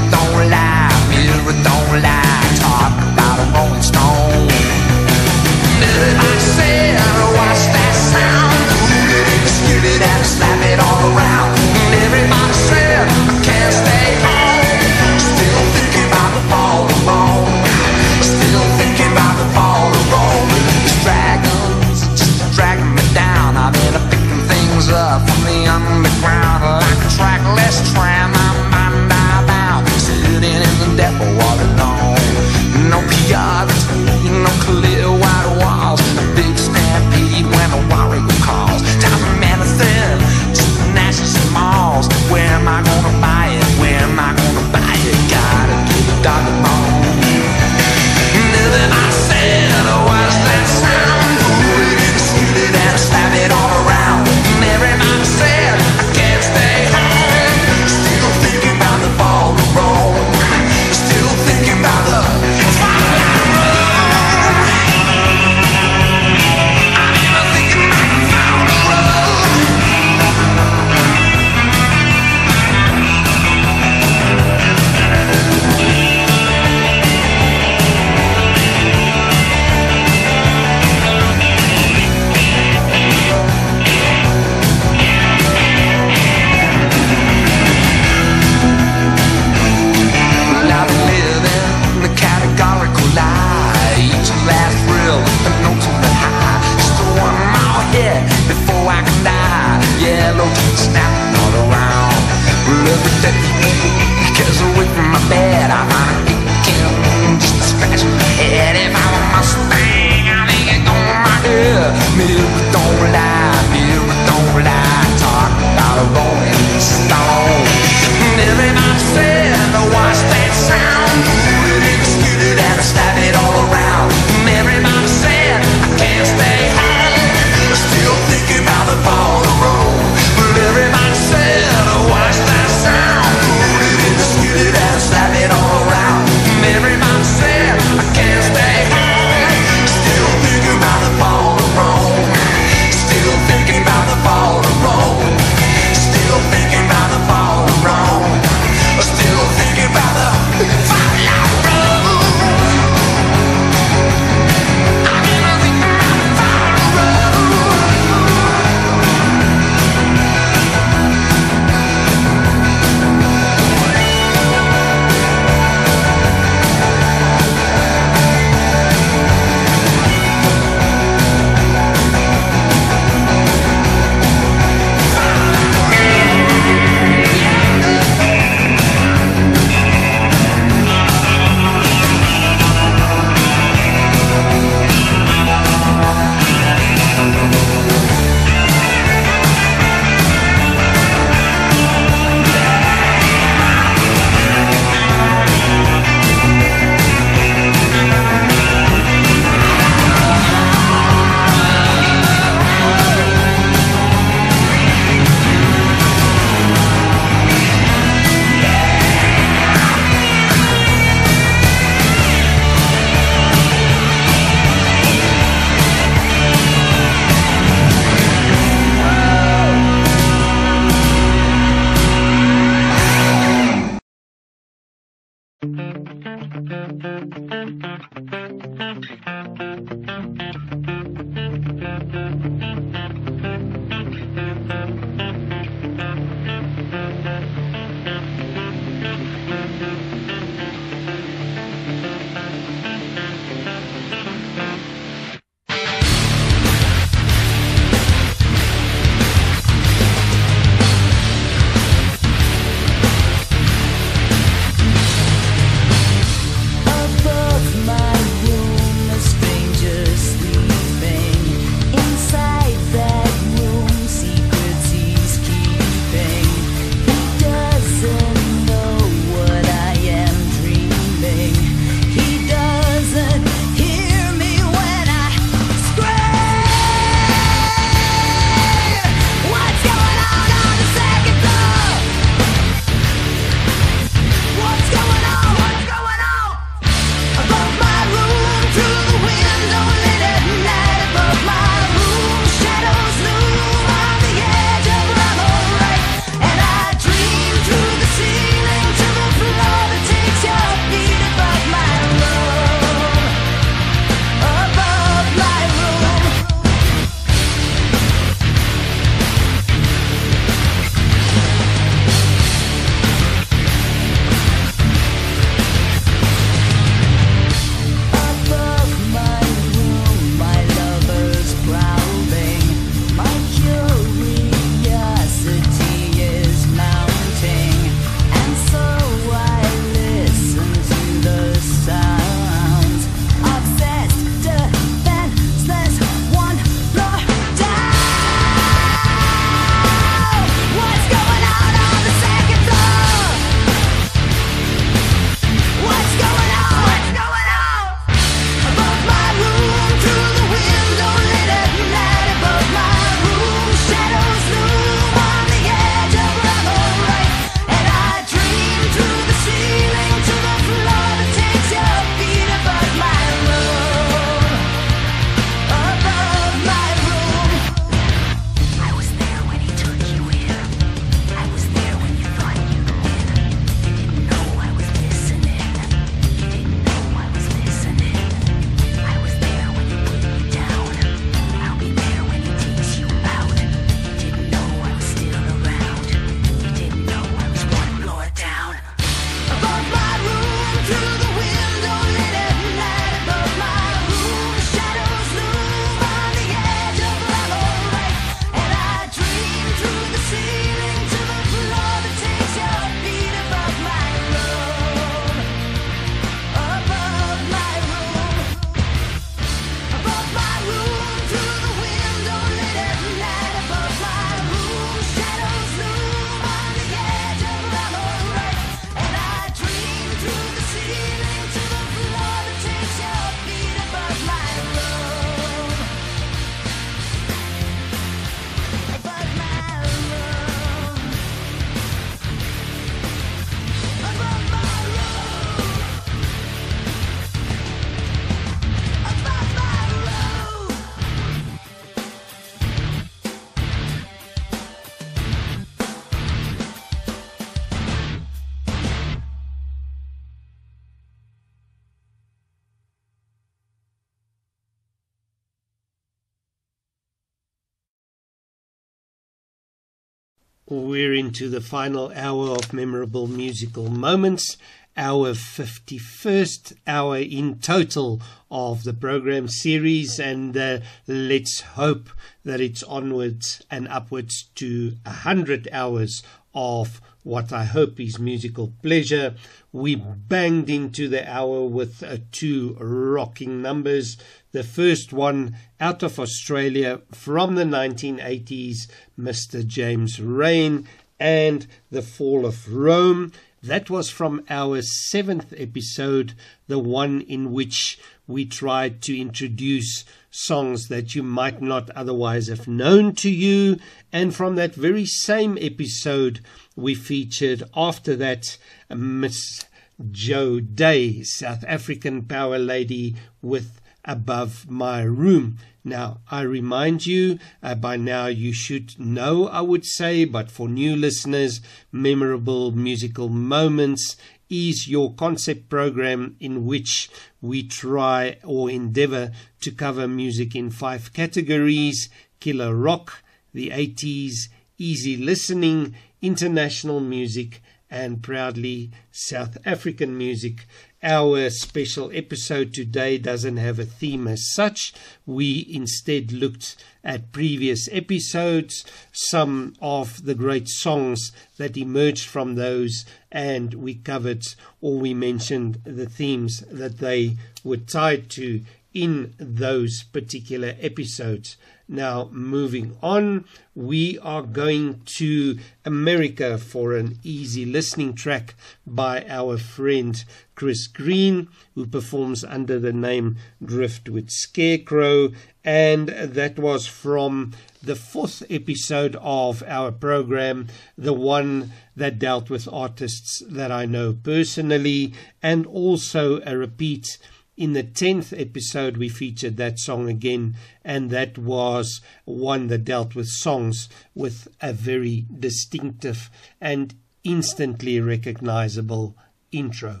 into the final hour of memorable musical moments, our 51st hour in total of the program series, and uh, let's hope that it's onwards and upwards to 100 hours of what I hope is musical pleasure. We banged into the hour with uh, two rocking numbers. The first one out of Australia from the 1980s, Mr. James Reyne, and the fall of Rome. That was from our seventh episode, the one in which we tried to introduce songs that you might not otherwise have known to you. And from that very same episode, we featured after that Miss Joe Day, South African power lady with Above My Room. Now, I remind you, uh, by now you should know, I would say, but for new listeners, memorable musical moments is your concept program in which we try or endeavor to cover music in five categories killer rock, the 80s, easy listening, international music, and proudly South African music. Our special episode today doesn't have a theme as such. We instead looked at previous episodes, some of the great songs that emerged from those, and we covered or we mentioned the themes that they were tied to in those particular episodes. Now, moving on, we are going to America for an easy listening track by our friend Chris Green, who performs under the name Driftwood Scarecrow, and that was from the fourth episode of our program, the one that dealt with artists that I know personally, and also a repeat in the 10th episode, we featured that song again, and that was one that dealt with songs with a very distinctive and instantly recognizable intro.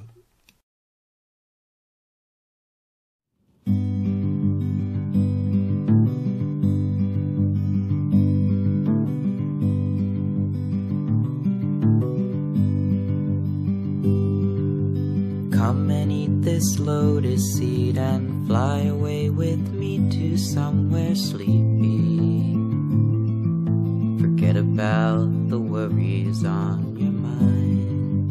This lotus seed and fly away with me to somewhere sleepy. Forget about the worries on your mind.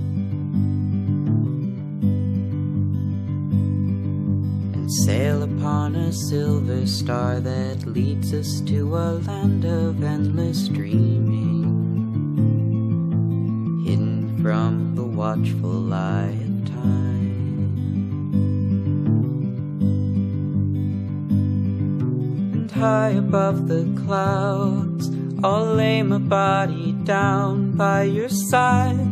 And sail upon a silver star that leads us to a land of endless dreaming. Hidden from the watchful eye of time. High above the clouds. I'll lay my body down by your side.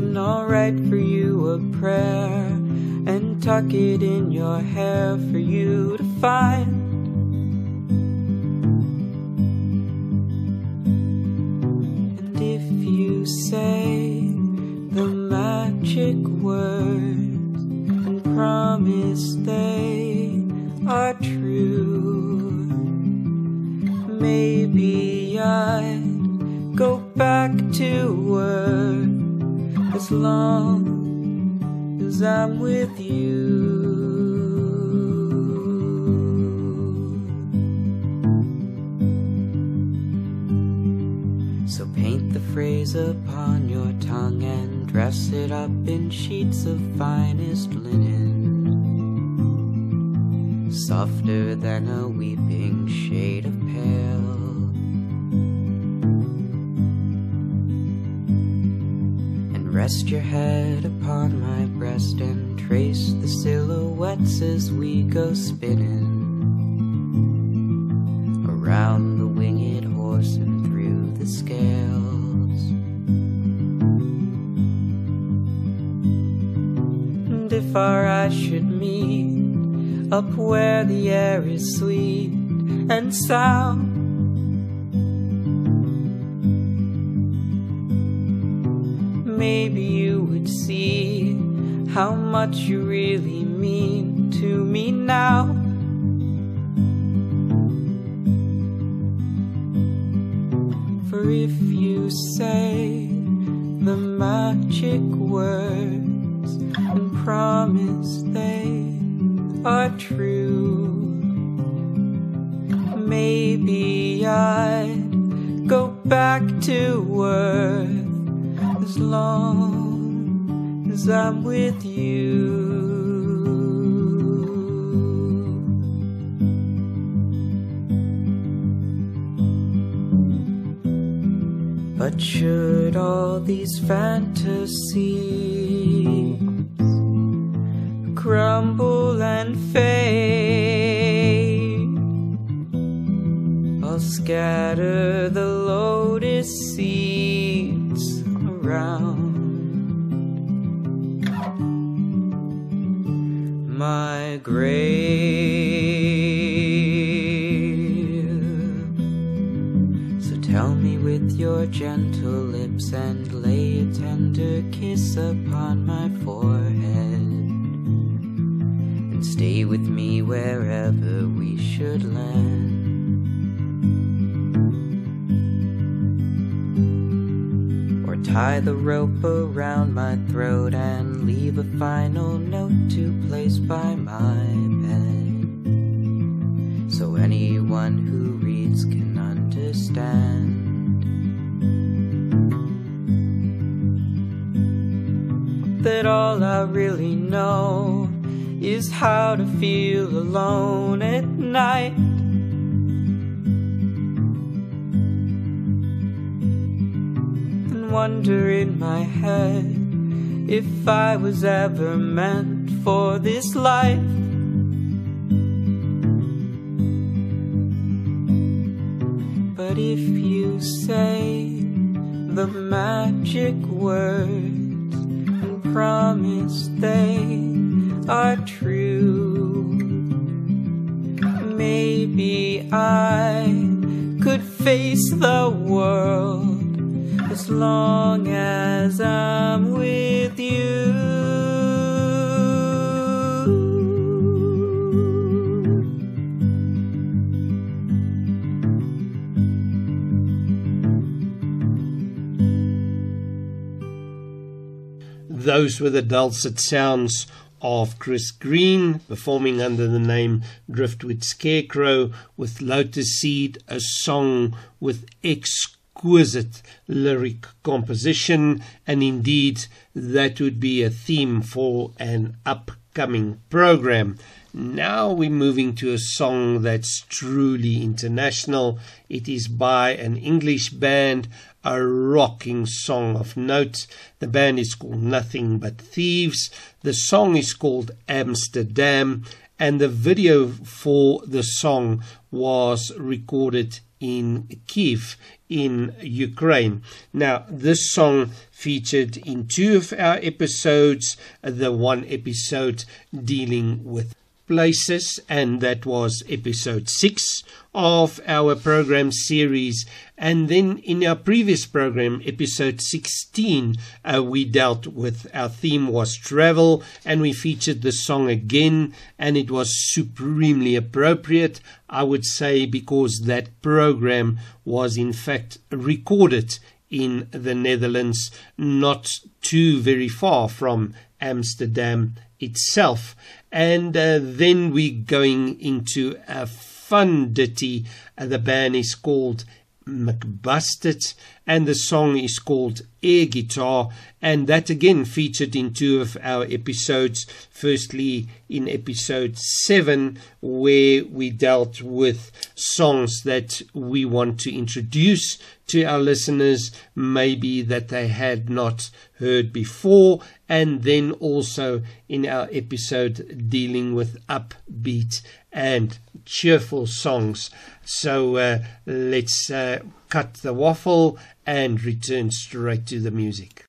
And I'll write for you a prayer and tuck it in your hair for you to find. To work as long as I'm with you. So paint the phrase upon your tongue and dress it up in sheets of finest linen, softer than a weeping shade of rest your head upon my breast and trace the silhouettes as we go spinning around the winged horse and through the scales. And if our eyes should meet up where the air is sweet and sound. Maybe you would see how much you really mean to me now. For if you say the magic words and promise they are true, maybe I'd go back to work as long as I'm with you. But should all these fantasies crumble and fade, I'll scatter the lotus seeds around my grave. So tell me with your gentle lips and lay a tender kiss upon my forehead. And stay with me wherever we should land. Tie the rope around my throat and leave a final note to place by my bed. So anyone who reads can understand. That all I really know is how to feel alone at night. Wonder in my head if I was ever meant for this life. But if you say the magic words and promise they are true, maybe I could face the world as long as I'm with you. Those were the dulcet sounds of Chris Green performing under the name Driftwood Scarecrow with Lotus Seed, a song with exquisite lyric composition, and indeed that would be a theme for an upcoming program. Now we're moving to a song that's truly international. It is by an English band, a rocking song of note. The band is called Nothing But Thieves. The song is called Amsterdam, and the video for the song was recorded in Kiev in Ukraine. Now, this song featured in two of our episodes, the one episode dealing with places, and that was episode 6 of our program series. And then in our previous program, episode 16, uh, we dealt with our theme was travel, and we featured the song again, and it was supremely appropriate, I would say, because that program was in fact recorded in the Netherlands, not too very far from Amsterdam itself. And uh, then we're going into a fun ditty. Uh, the band is called McBusted, and the song is called Air Guitar, and that again featured in two of our episodes. Firstly, in episode 7, where we dealt with songs that we want to introduce to our listeners, maybe that they had not heard before, and then also in our episode dealing with upbeat and cheerful songs. So uh, let's uh, cut the waffle and return straight to the music.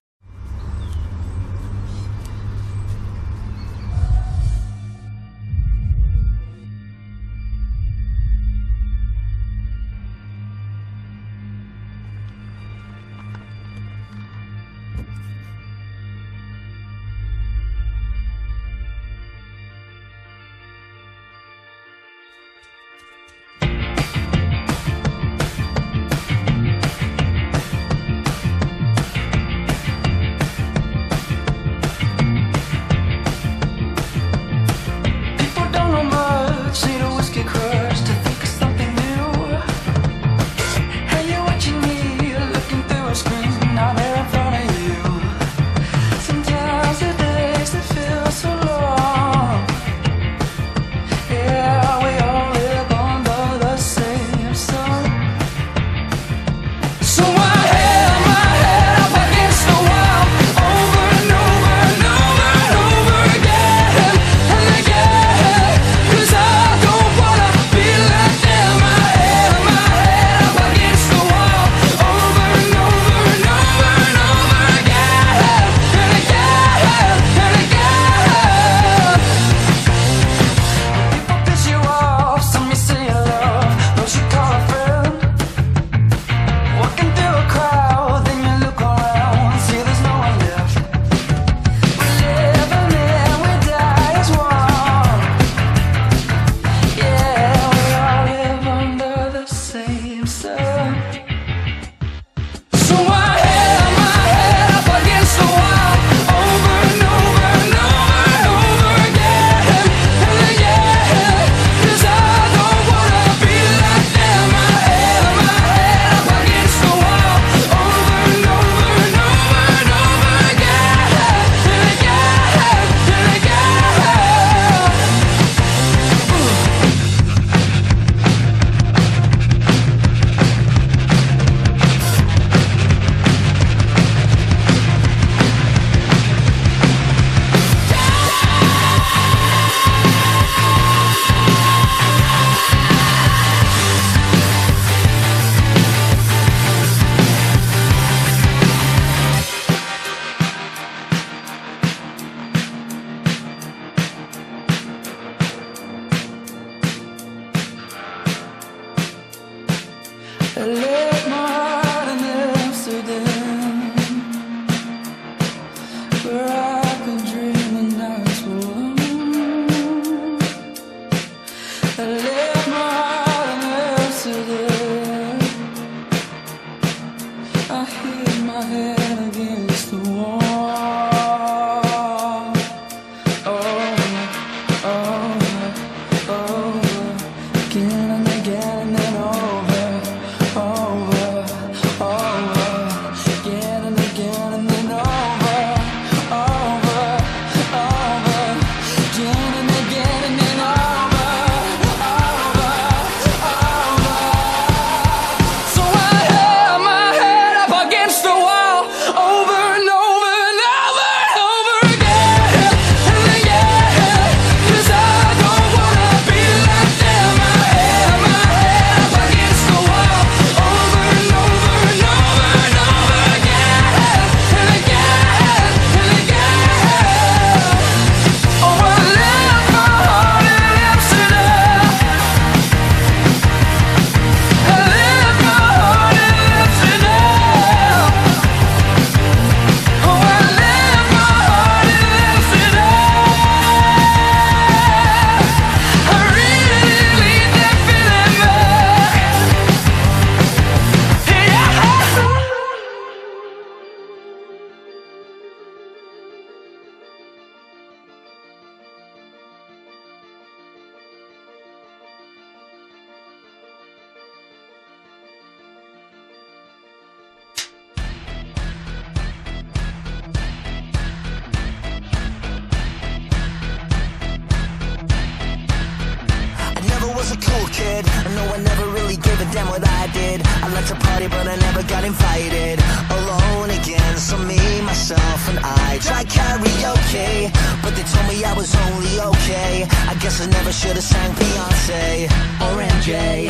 but they told me I was only okay. I guess I never should have sang Beyonce or MJ.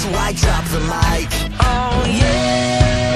So I dropped the mic. Oh yeah.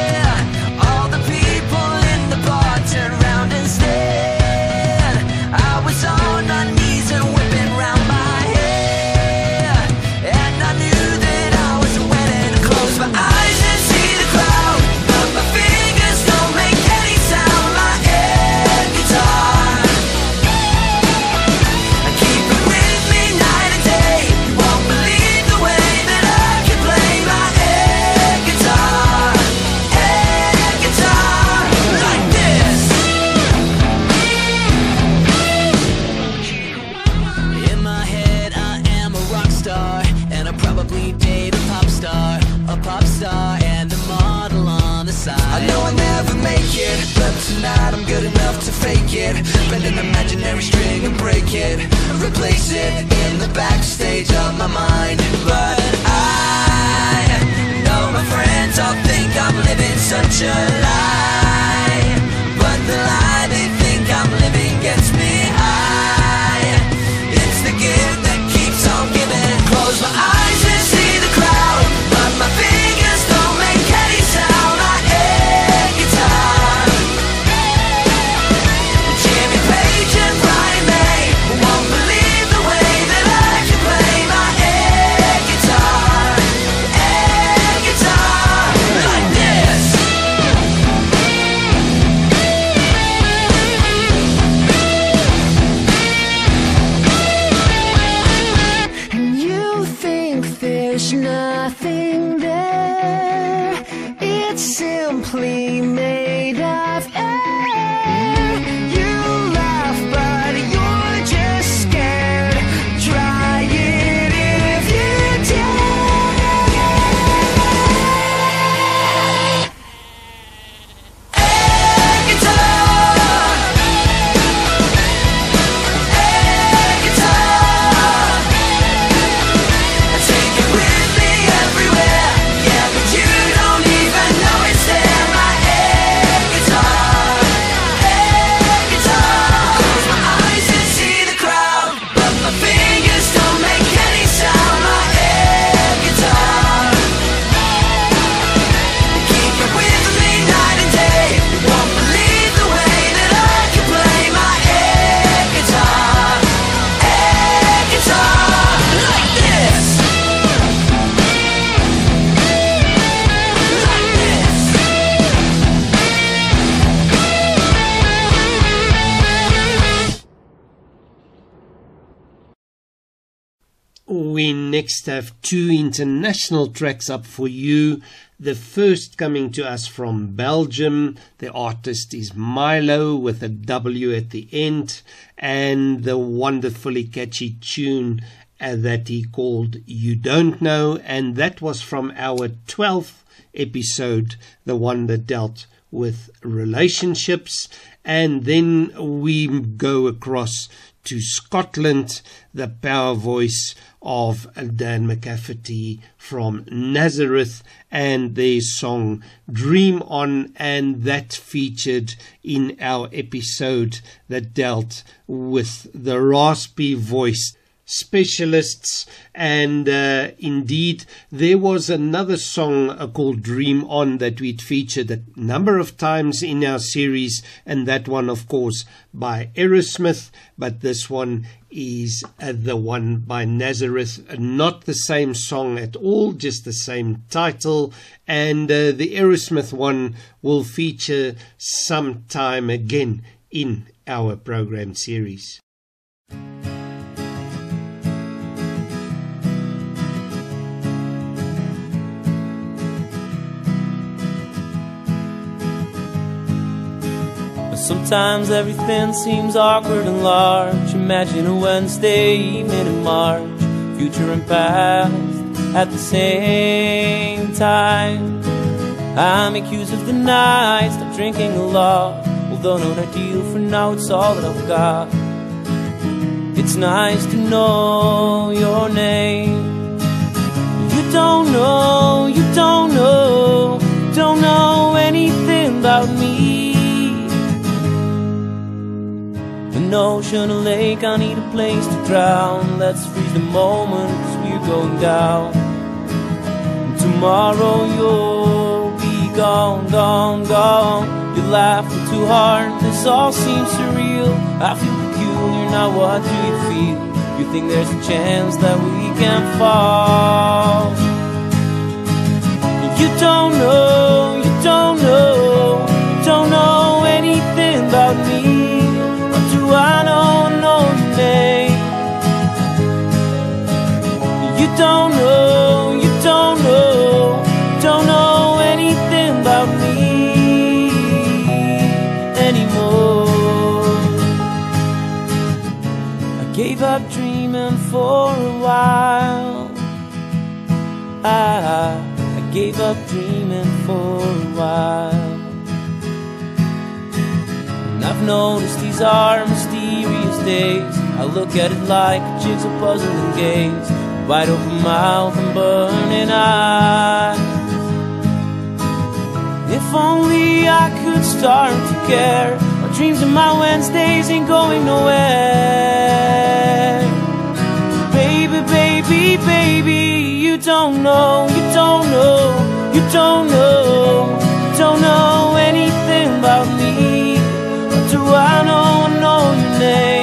and break it Replace it in the backstage of my mind. But I know my friends all think I'm living such a lie. Next have two international tracks up for you. The first coming to us from Belgium. The artist is Milow with a W at the end, and the wonderfully catchy tune uh, that he called You Don't Know, and that was from our 12th episode, the one that dealt with relationships. And then we go across to Scotland, the power voice of Dan McCafferty from Nazareth and their song Dream On, and that featured in our episode that dealt with the raspy voice specialists. And uh, indeed there was another song uh, called dream on that we'd featured a number of times in our series and that one of course by aerosmith but this one is the one by nazareth not the same song at all just the same title. And uh, the aerosmith one will feature sometime again in our program series sometimes everything seems awkward and large. Imagine a Wednesday evening in March, future and past at the same time. I'm accused of the night, stop drinking a lot. Although not ideal for now, it's all that I've got. It's nice to know your name. You don't know, you don't know, don't know anything about me. An ocean, a lake, I need a place to drown. Let's freeze the moment, we're going down. Tomorrow you'll be gone, gone, gone. You're laughing too hard, this all seems surreal. I feel peculiar, now what do you feel? You think there's a chance that we can fall? You don't know, you don't know, you don't know name? You don't know, you don't know, don't know anything about me anymore. I gave up dreaming for a while. I, I gave up dreaming for a while. And I've noticed these are mysterious days. I look at it like a jigsaw puzzle and gaze. Wide open mouth and burning eyes. If only I could start to care. My dreams and my Wednesdays ain't going nowhere. Baby, baby, baby, you don't know, you don't know, you don't know, don't know anything about me. What do I know? I know your name.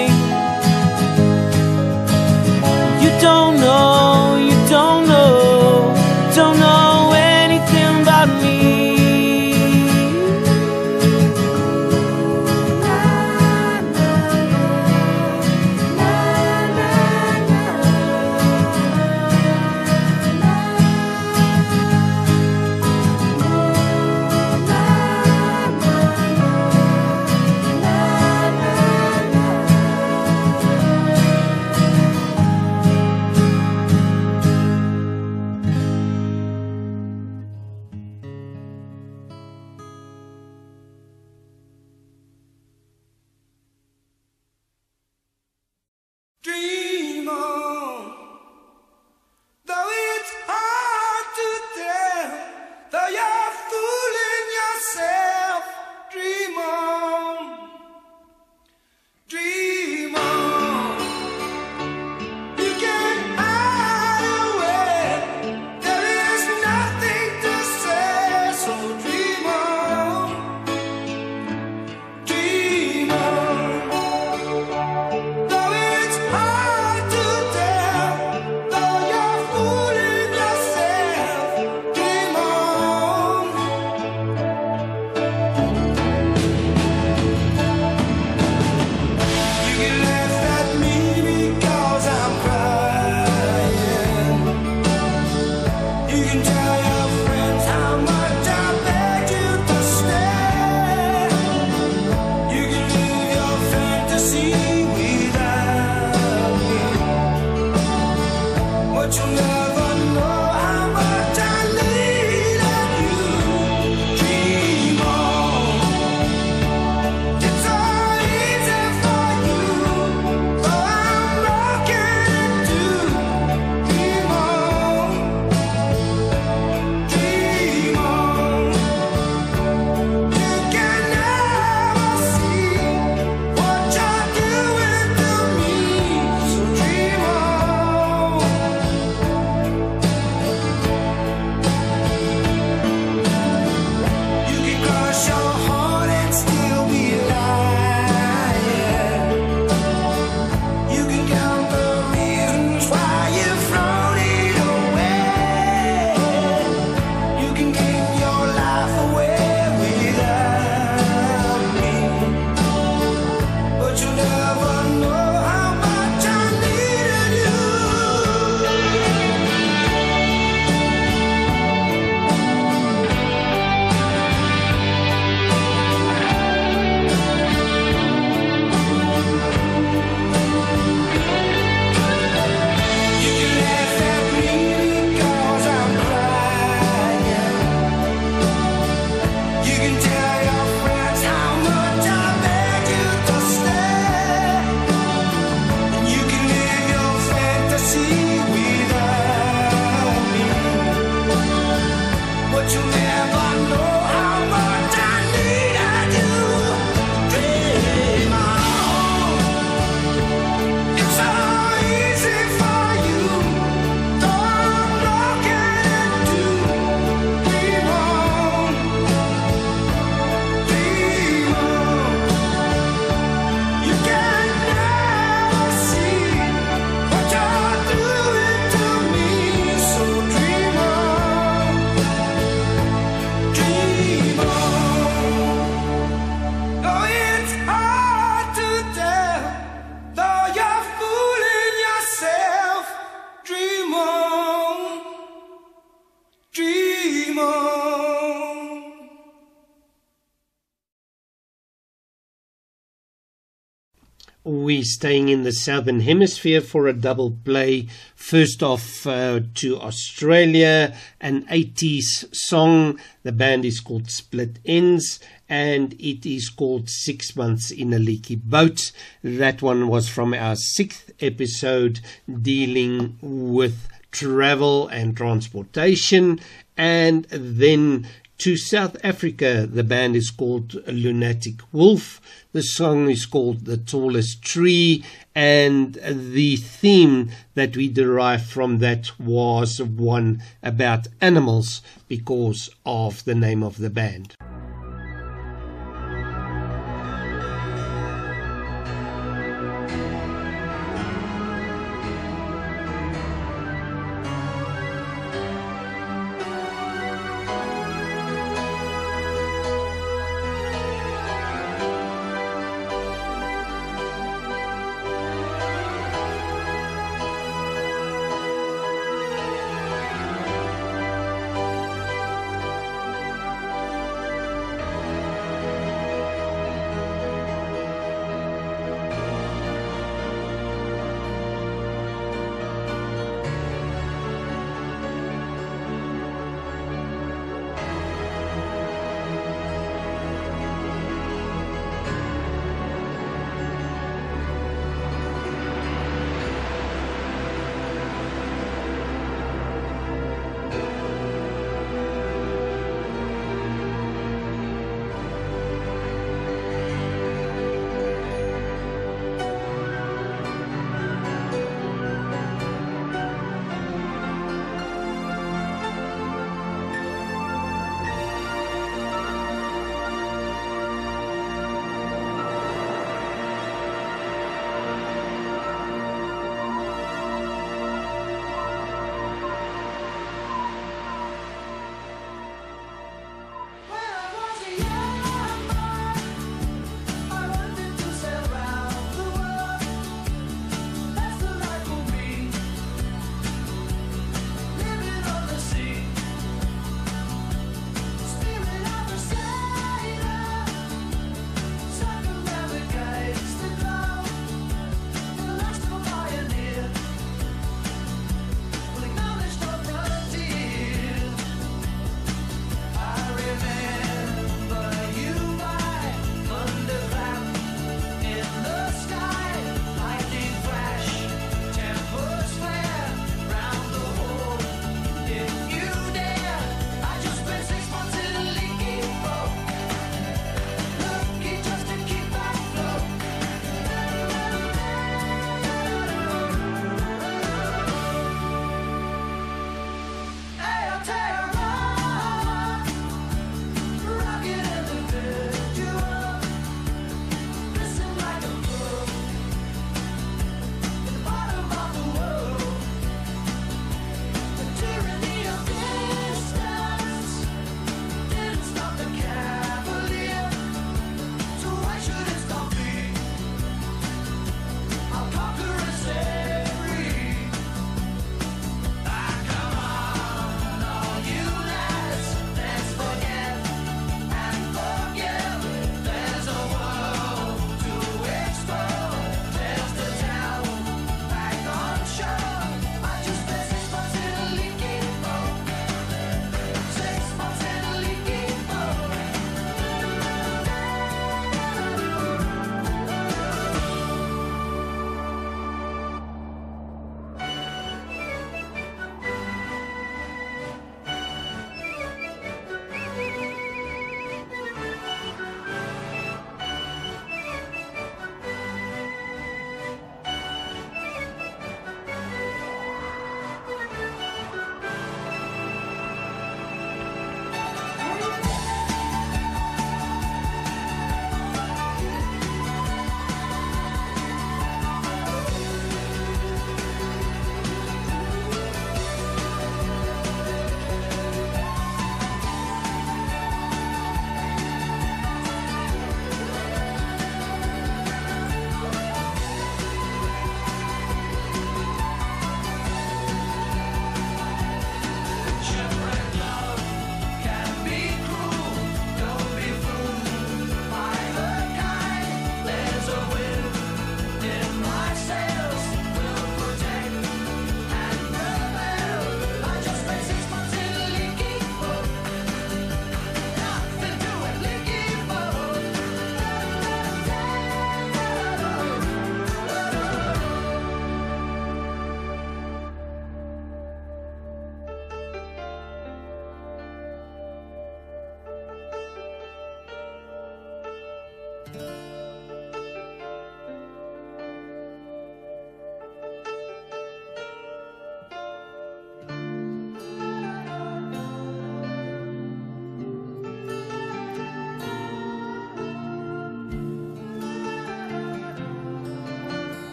Staying in the southern hemisphere for a double play. First off uh, to Australia, an 80s song. The band is called Split Enz and it is called Six Months in a Leaky Boat. That one was from our sixth episode dealing with travel and transportation. And then to South Africa, the band is called Lunatic Wolf. The song is called The Tallest Tree, and the theme that we derived from that was one about animals because of the name of the band.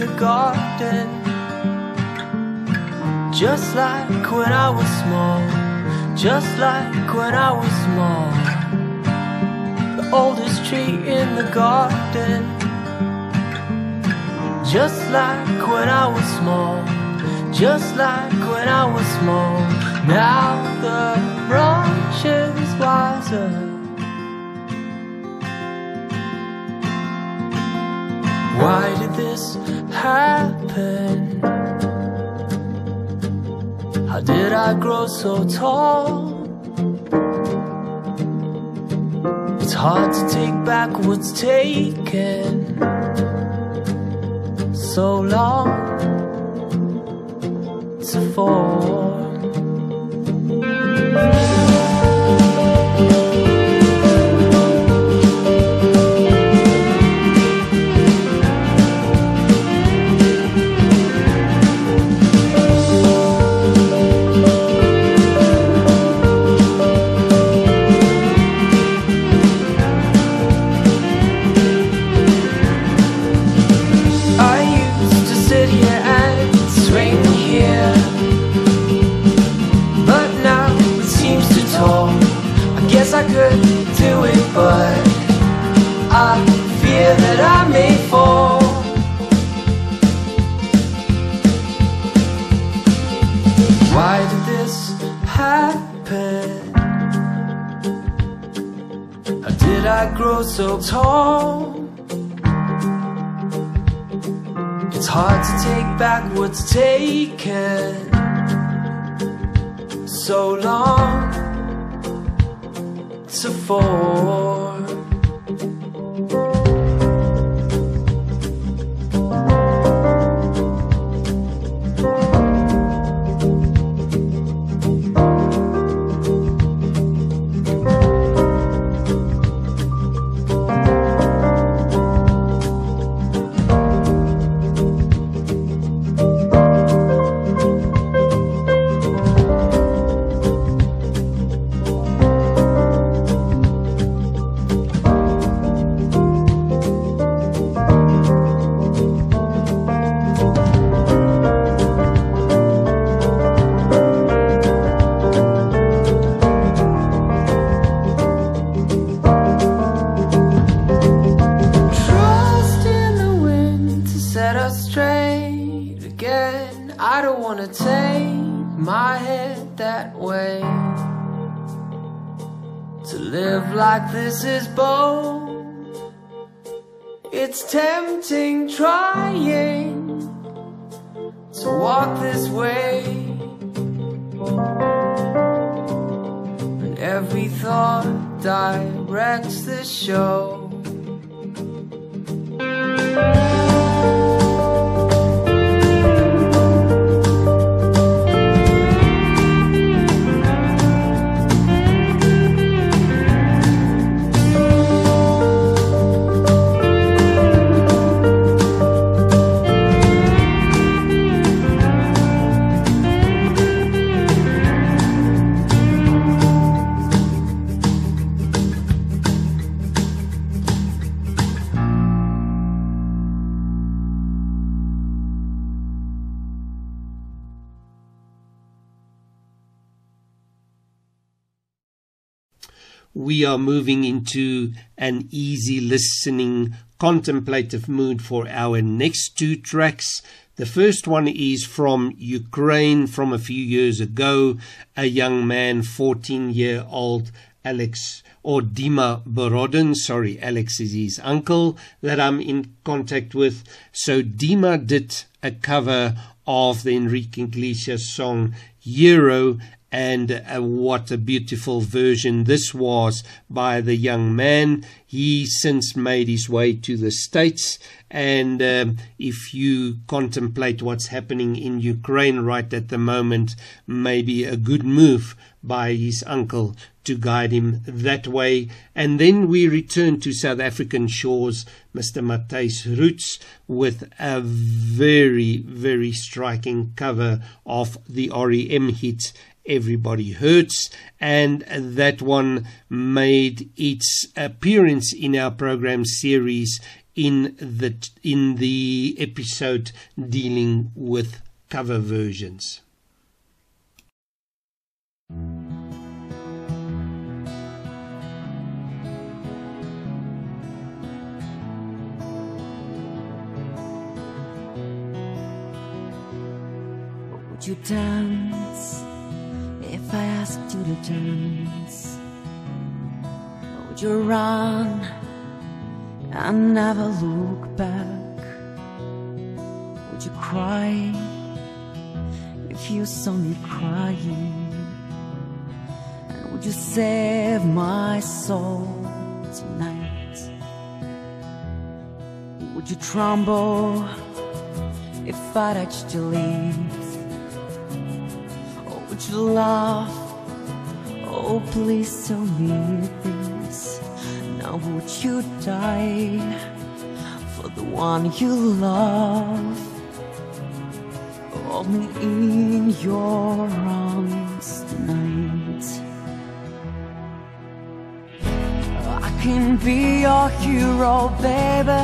The garden. Just like when I was small, just like when I was small. The oldest tree in the garden. Just like when I was small, just like when I was small. Now the branch is wiser. Why did happen? How did I grow so tall? It's hard to take back what's taken so long to form. So tall? It's hard to take back what's taken so long to form. Into an easy listening, contemplative mood for our next two tracks. The first one is from Ukraine from a few years ago. A young man, 14 year old Alex or Dima Borodin, sorry, Alex is his uncle that I'm in contact with. So Dima did a cover of the Enrique Iglesias song Hero and uh, what a beautiful version this was by the young man. He since made his way to the States. And um, if you contemplate what's happening in Ukraine right at the moment, maybe a good move by his uncle to guide him that way. And then we return to South African shores, Mr. Matthijs Roots, with a very, very striking cover of the REM hit Everybody Hurts, and that one made its appearance in our program series in the in the episode dealing with cover versions. Would you dance if I asked you to dance? Would you run and never look back? Would you cry if you saw me crying? And would you save my soul tonight? Would you tremble if I touched your lips? Would you laugh? Oh, please tell me this. Now would you die for the one you love? Hold me in your arms tonight. Oh, I can be your hero, baby.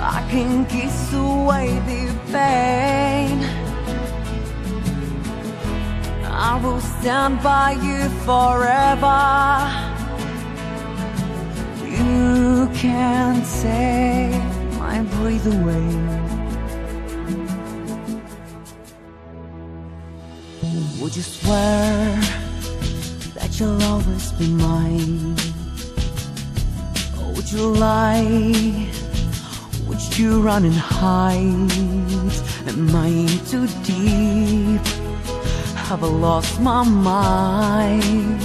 I can kiss away the pain. I will stand by you forever. You can't take my breath away. Would you swear that you'll always be mine? Or would you lie? Would you run and hide? Am I too deep? Have lost my mind?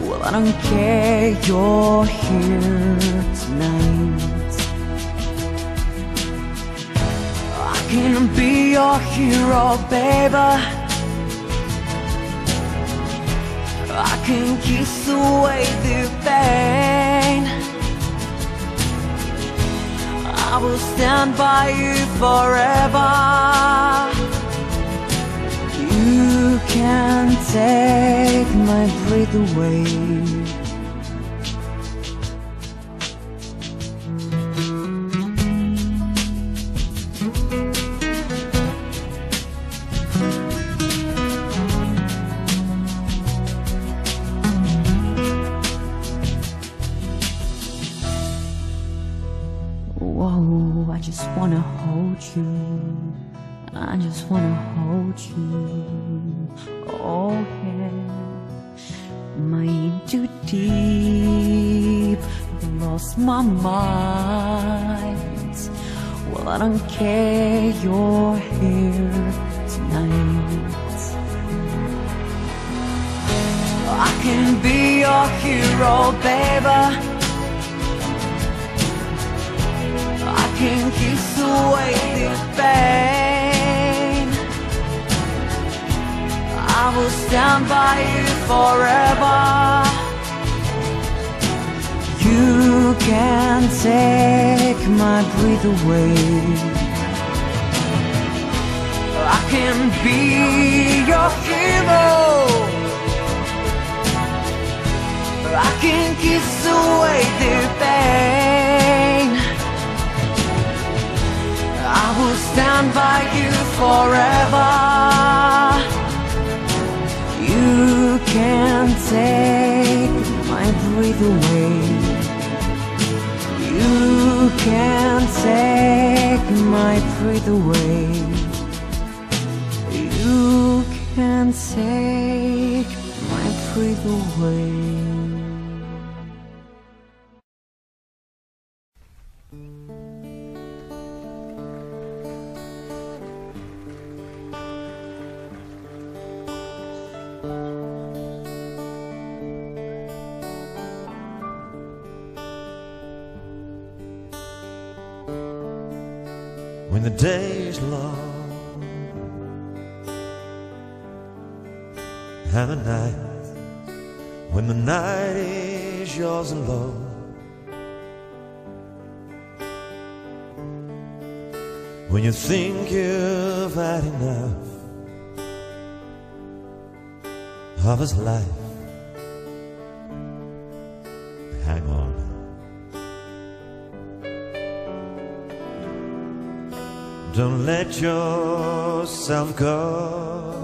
Well, I don't care, you're here tonight. I can be your hero, baby. I can kiss away the pain. I will stand by you forever. Can't take my breath away. Whoa, I just wanna hold you. I just wanna hold you. Oh. Am in too deep? Lost my mind? Well, I don't care. You're here tonight. I can be your hero, baby. I can kiss away the pain. I will stand by you forever. You can take my breath away. I can be your hero. I can kiss away the pain. I will stand by you forever. You can take my breath away. You can take my breath away. You can take my breath away. think you've had enough of his life, hang on. Don't let yourself go.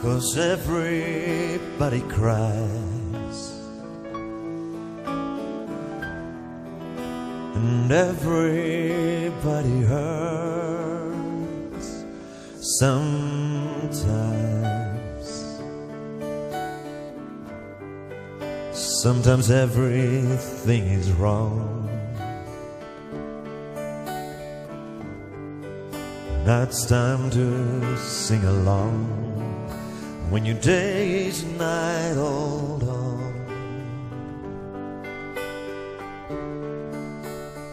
Cause everybody cries. And everybody hurts sometimes. Sometimes everything is wrong. Now it's time to sing along when your days and night hold on.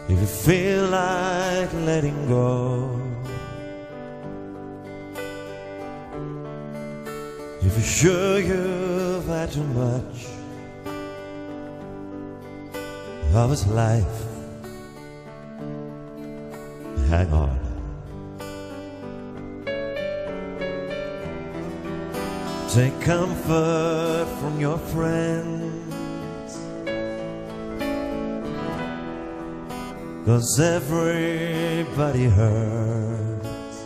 If you feel like letting go, if you're sure you've had too much of his life, hang on. Take comfort from your friends. Cause everybody hurts.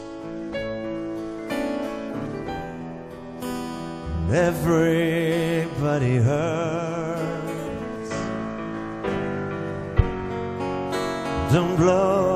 And Everybody hurts. Don't blow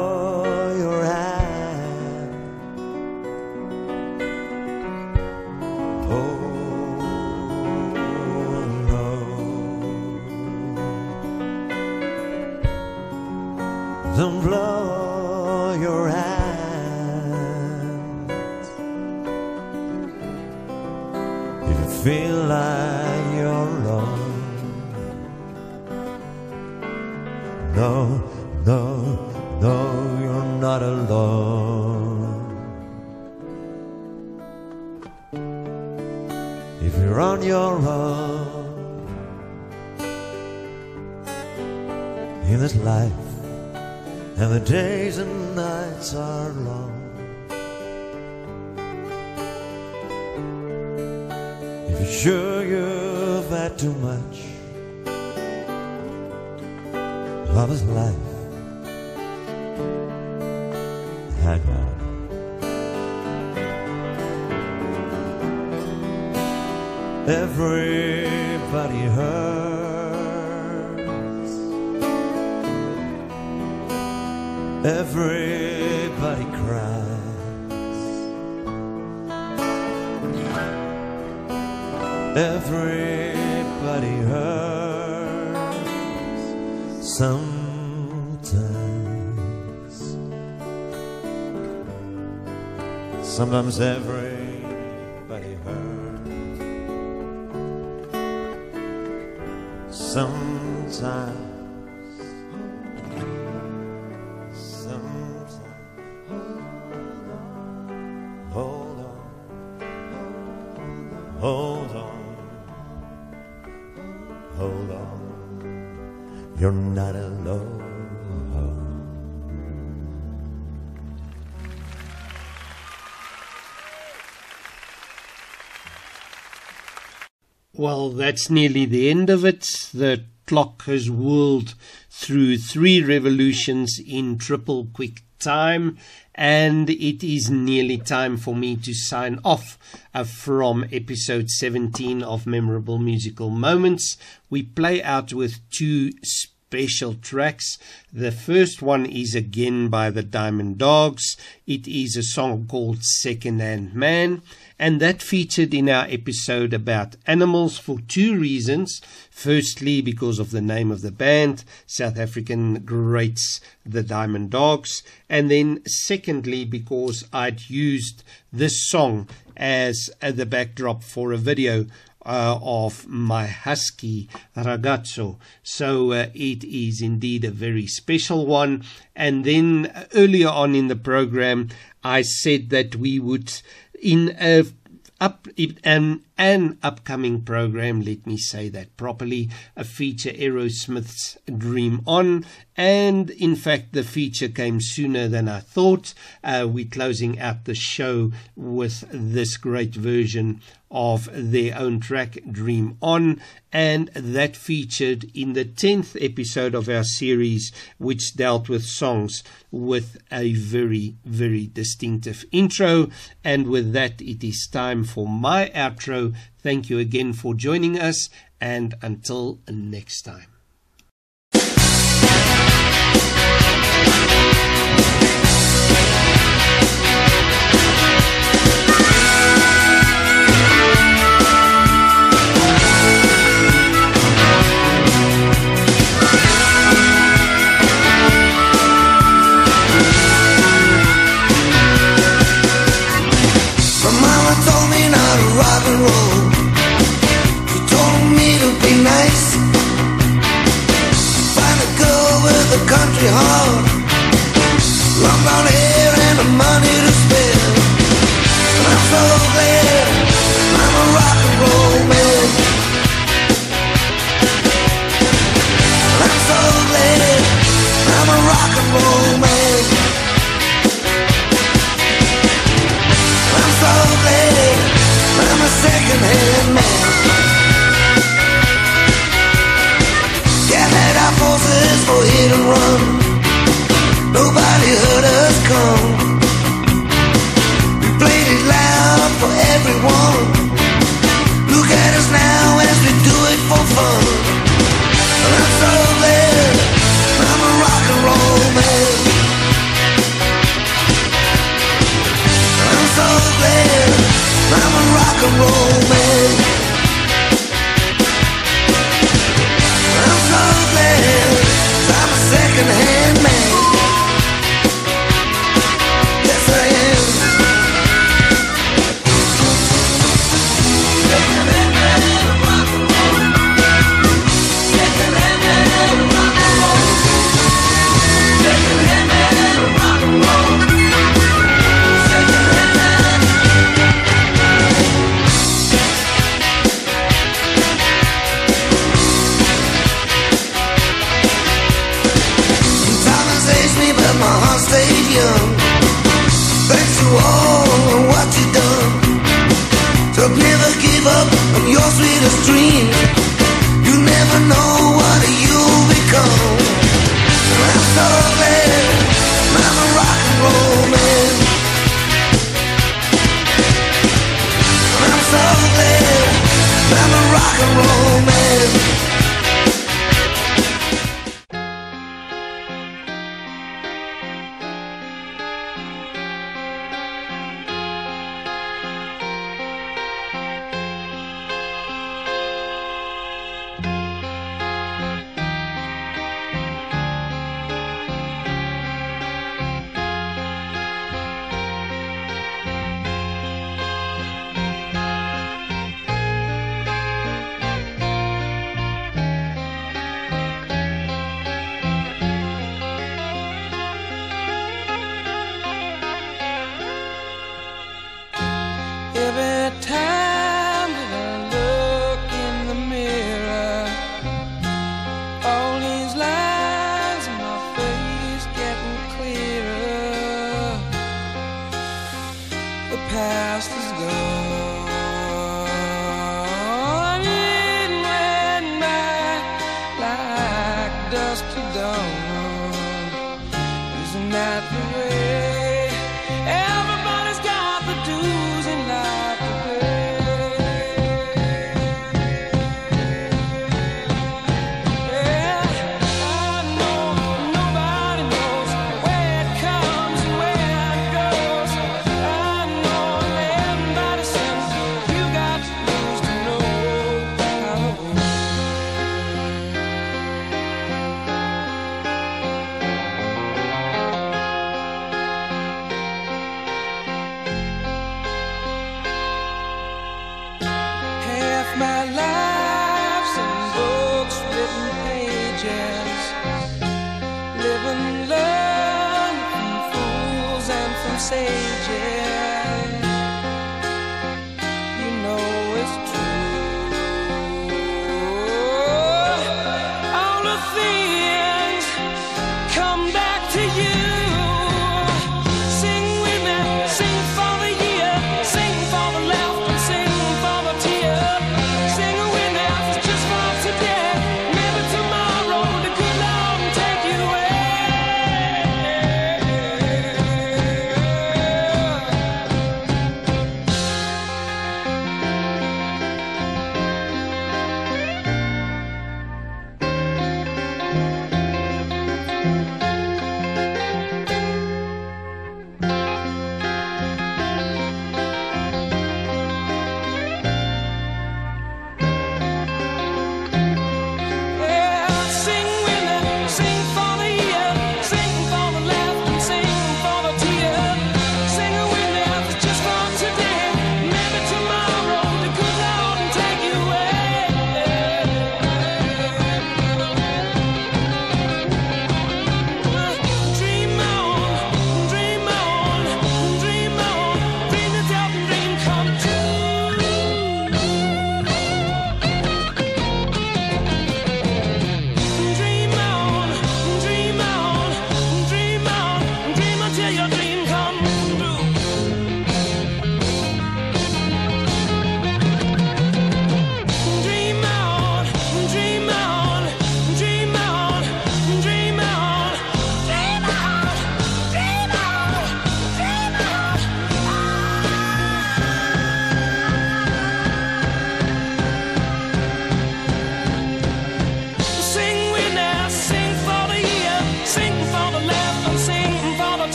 Everybody hurts sometimes. Sometimes everybody That's nearly the end of it. The clock has whirled through three revolutions in triple quick time, and it is nearly time for me to sign off uh, from episode 17 of Memorable Musical Moments. We play out with two special tracks. The first one is again by the Diamond Dogs. It is a song called Second Hand Man, and that featured in our episode about animals for two reasons. Firstly, because of the name of the band, South African greats, the Diamond Dogs, and then secondly, because I'd used this song as the backdrop for a video uh, of my husky ragazzo. So uh, it is indeed a very special one. And then earlier on in the program, I said that we would, in a up an an upcoming program, let me say that properly, a feature Aerosmith's Dream On. And in fact, the feature came sooner than I thought. Uh, we're closing out the show with this great version of their own track, Dream On, and that featured in the 10th episode of our series, which dealt with songs with a very, very distinctive intro. And with that, it is time for my outro. Thank you again for joining us, and until next time. Money to spare. And I'm so glad I'm a rock and roll man. I'm so glad I'm a rock and roll man. I'm so glad I'm a second-hand man. Hit and run. Nobody heard us come. We played it loud for everyone. Look at us now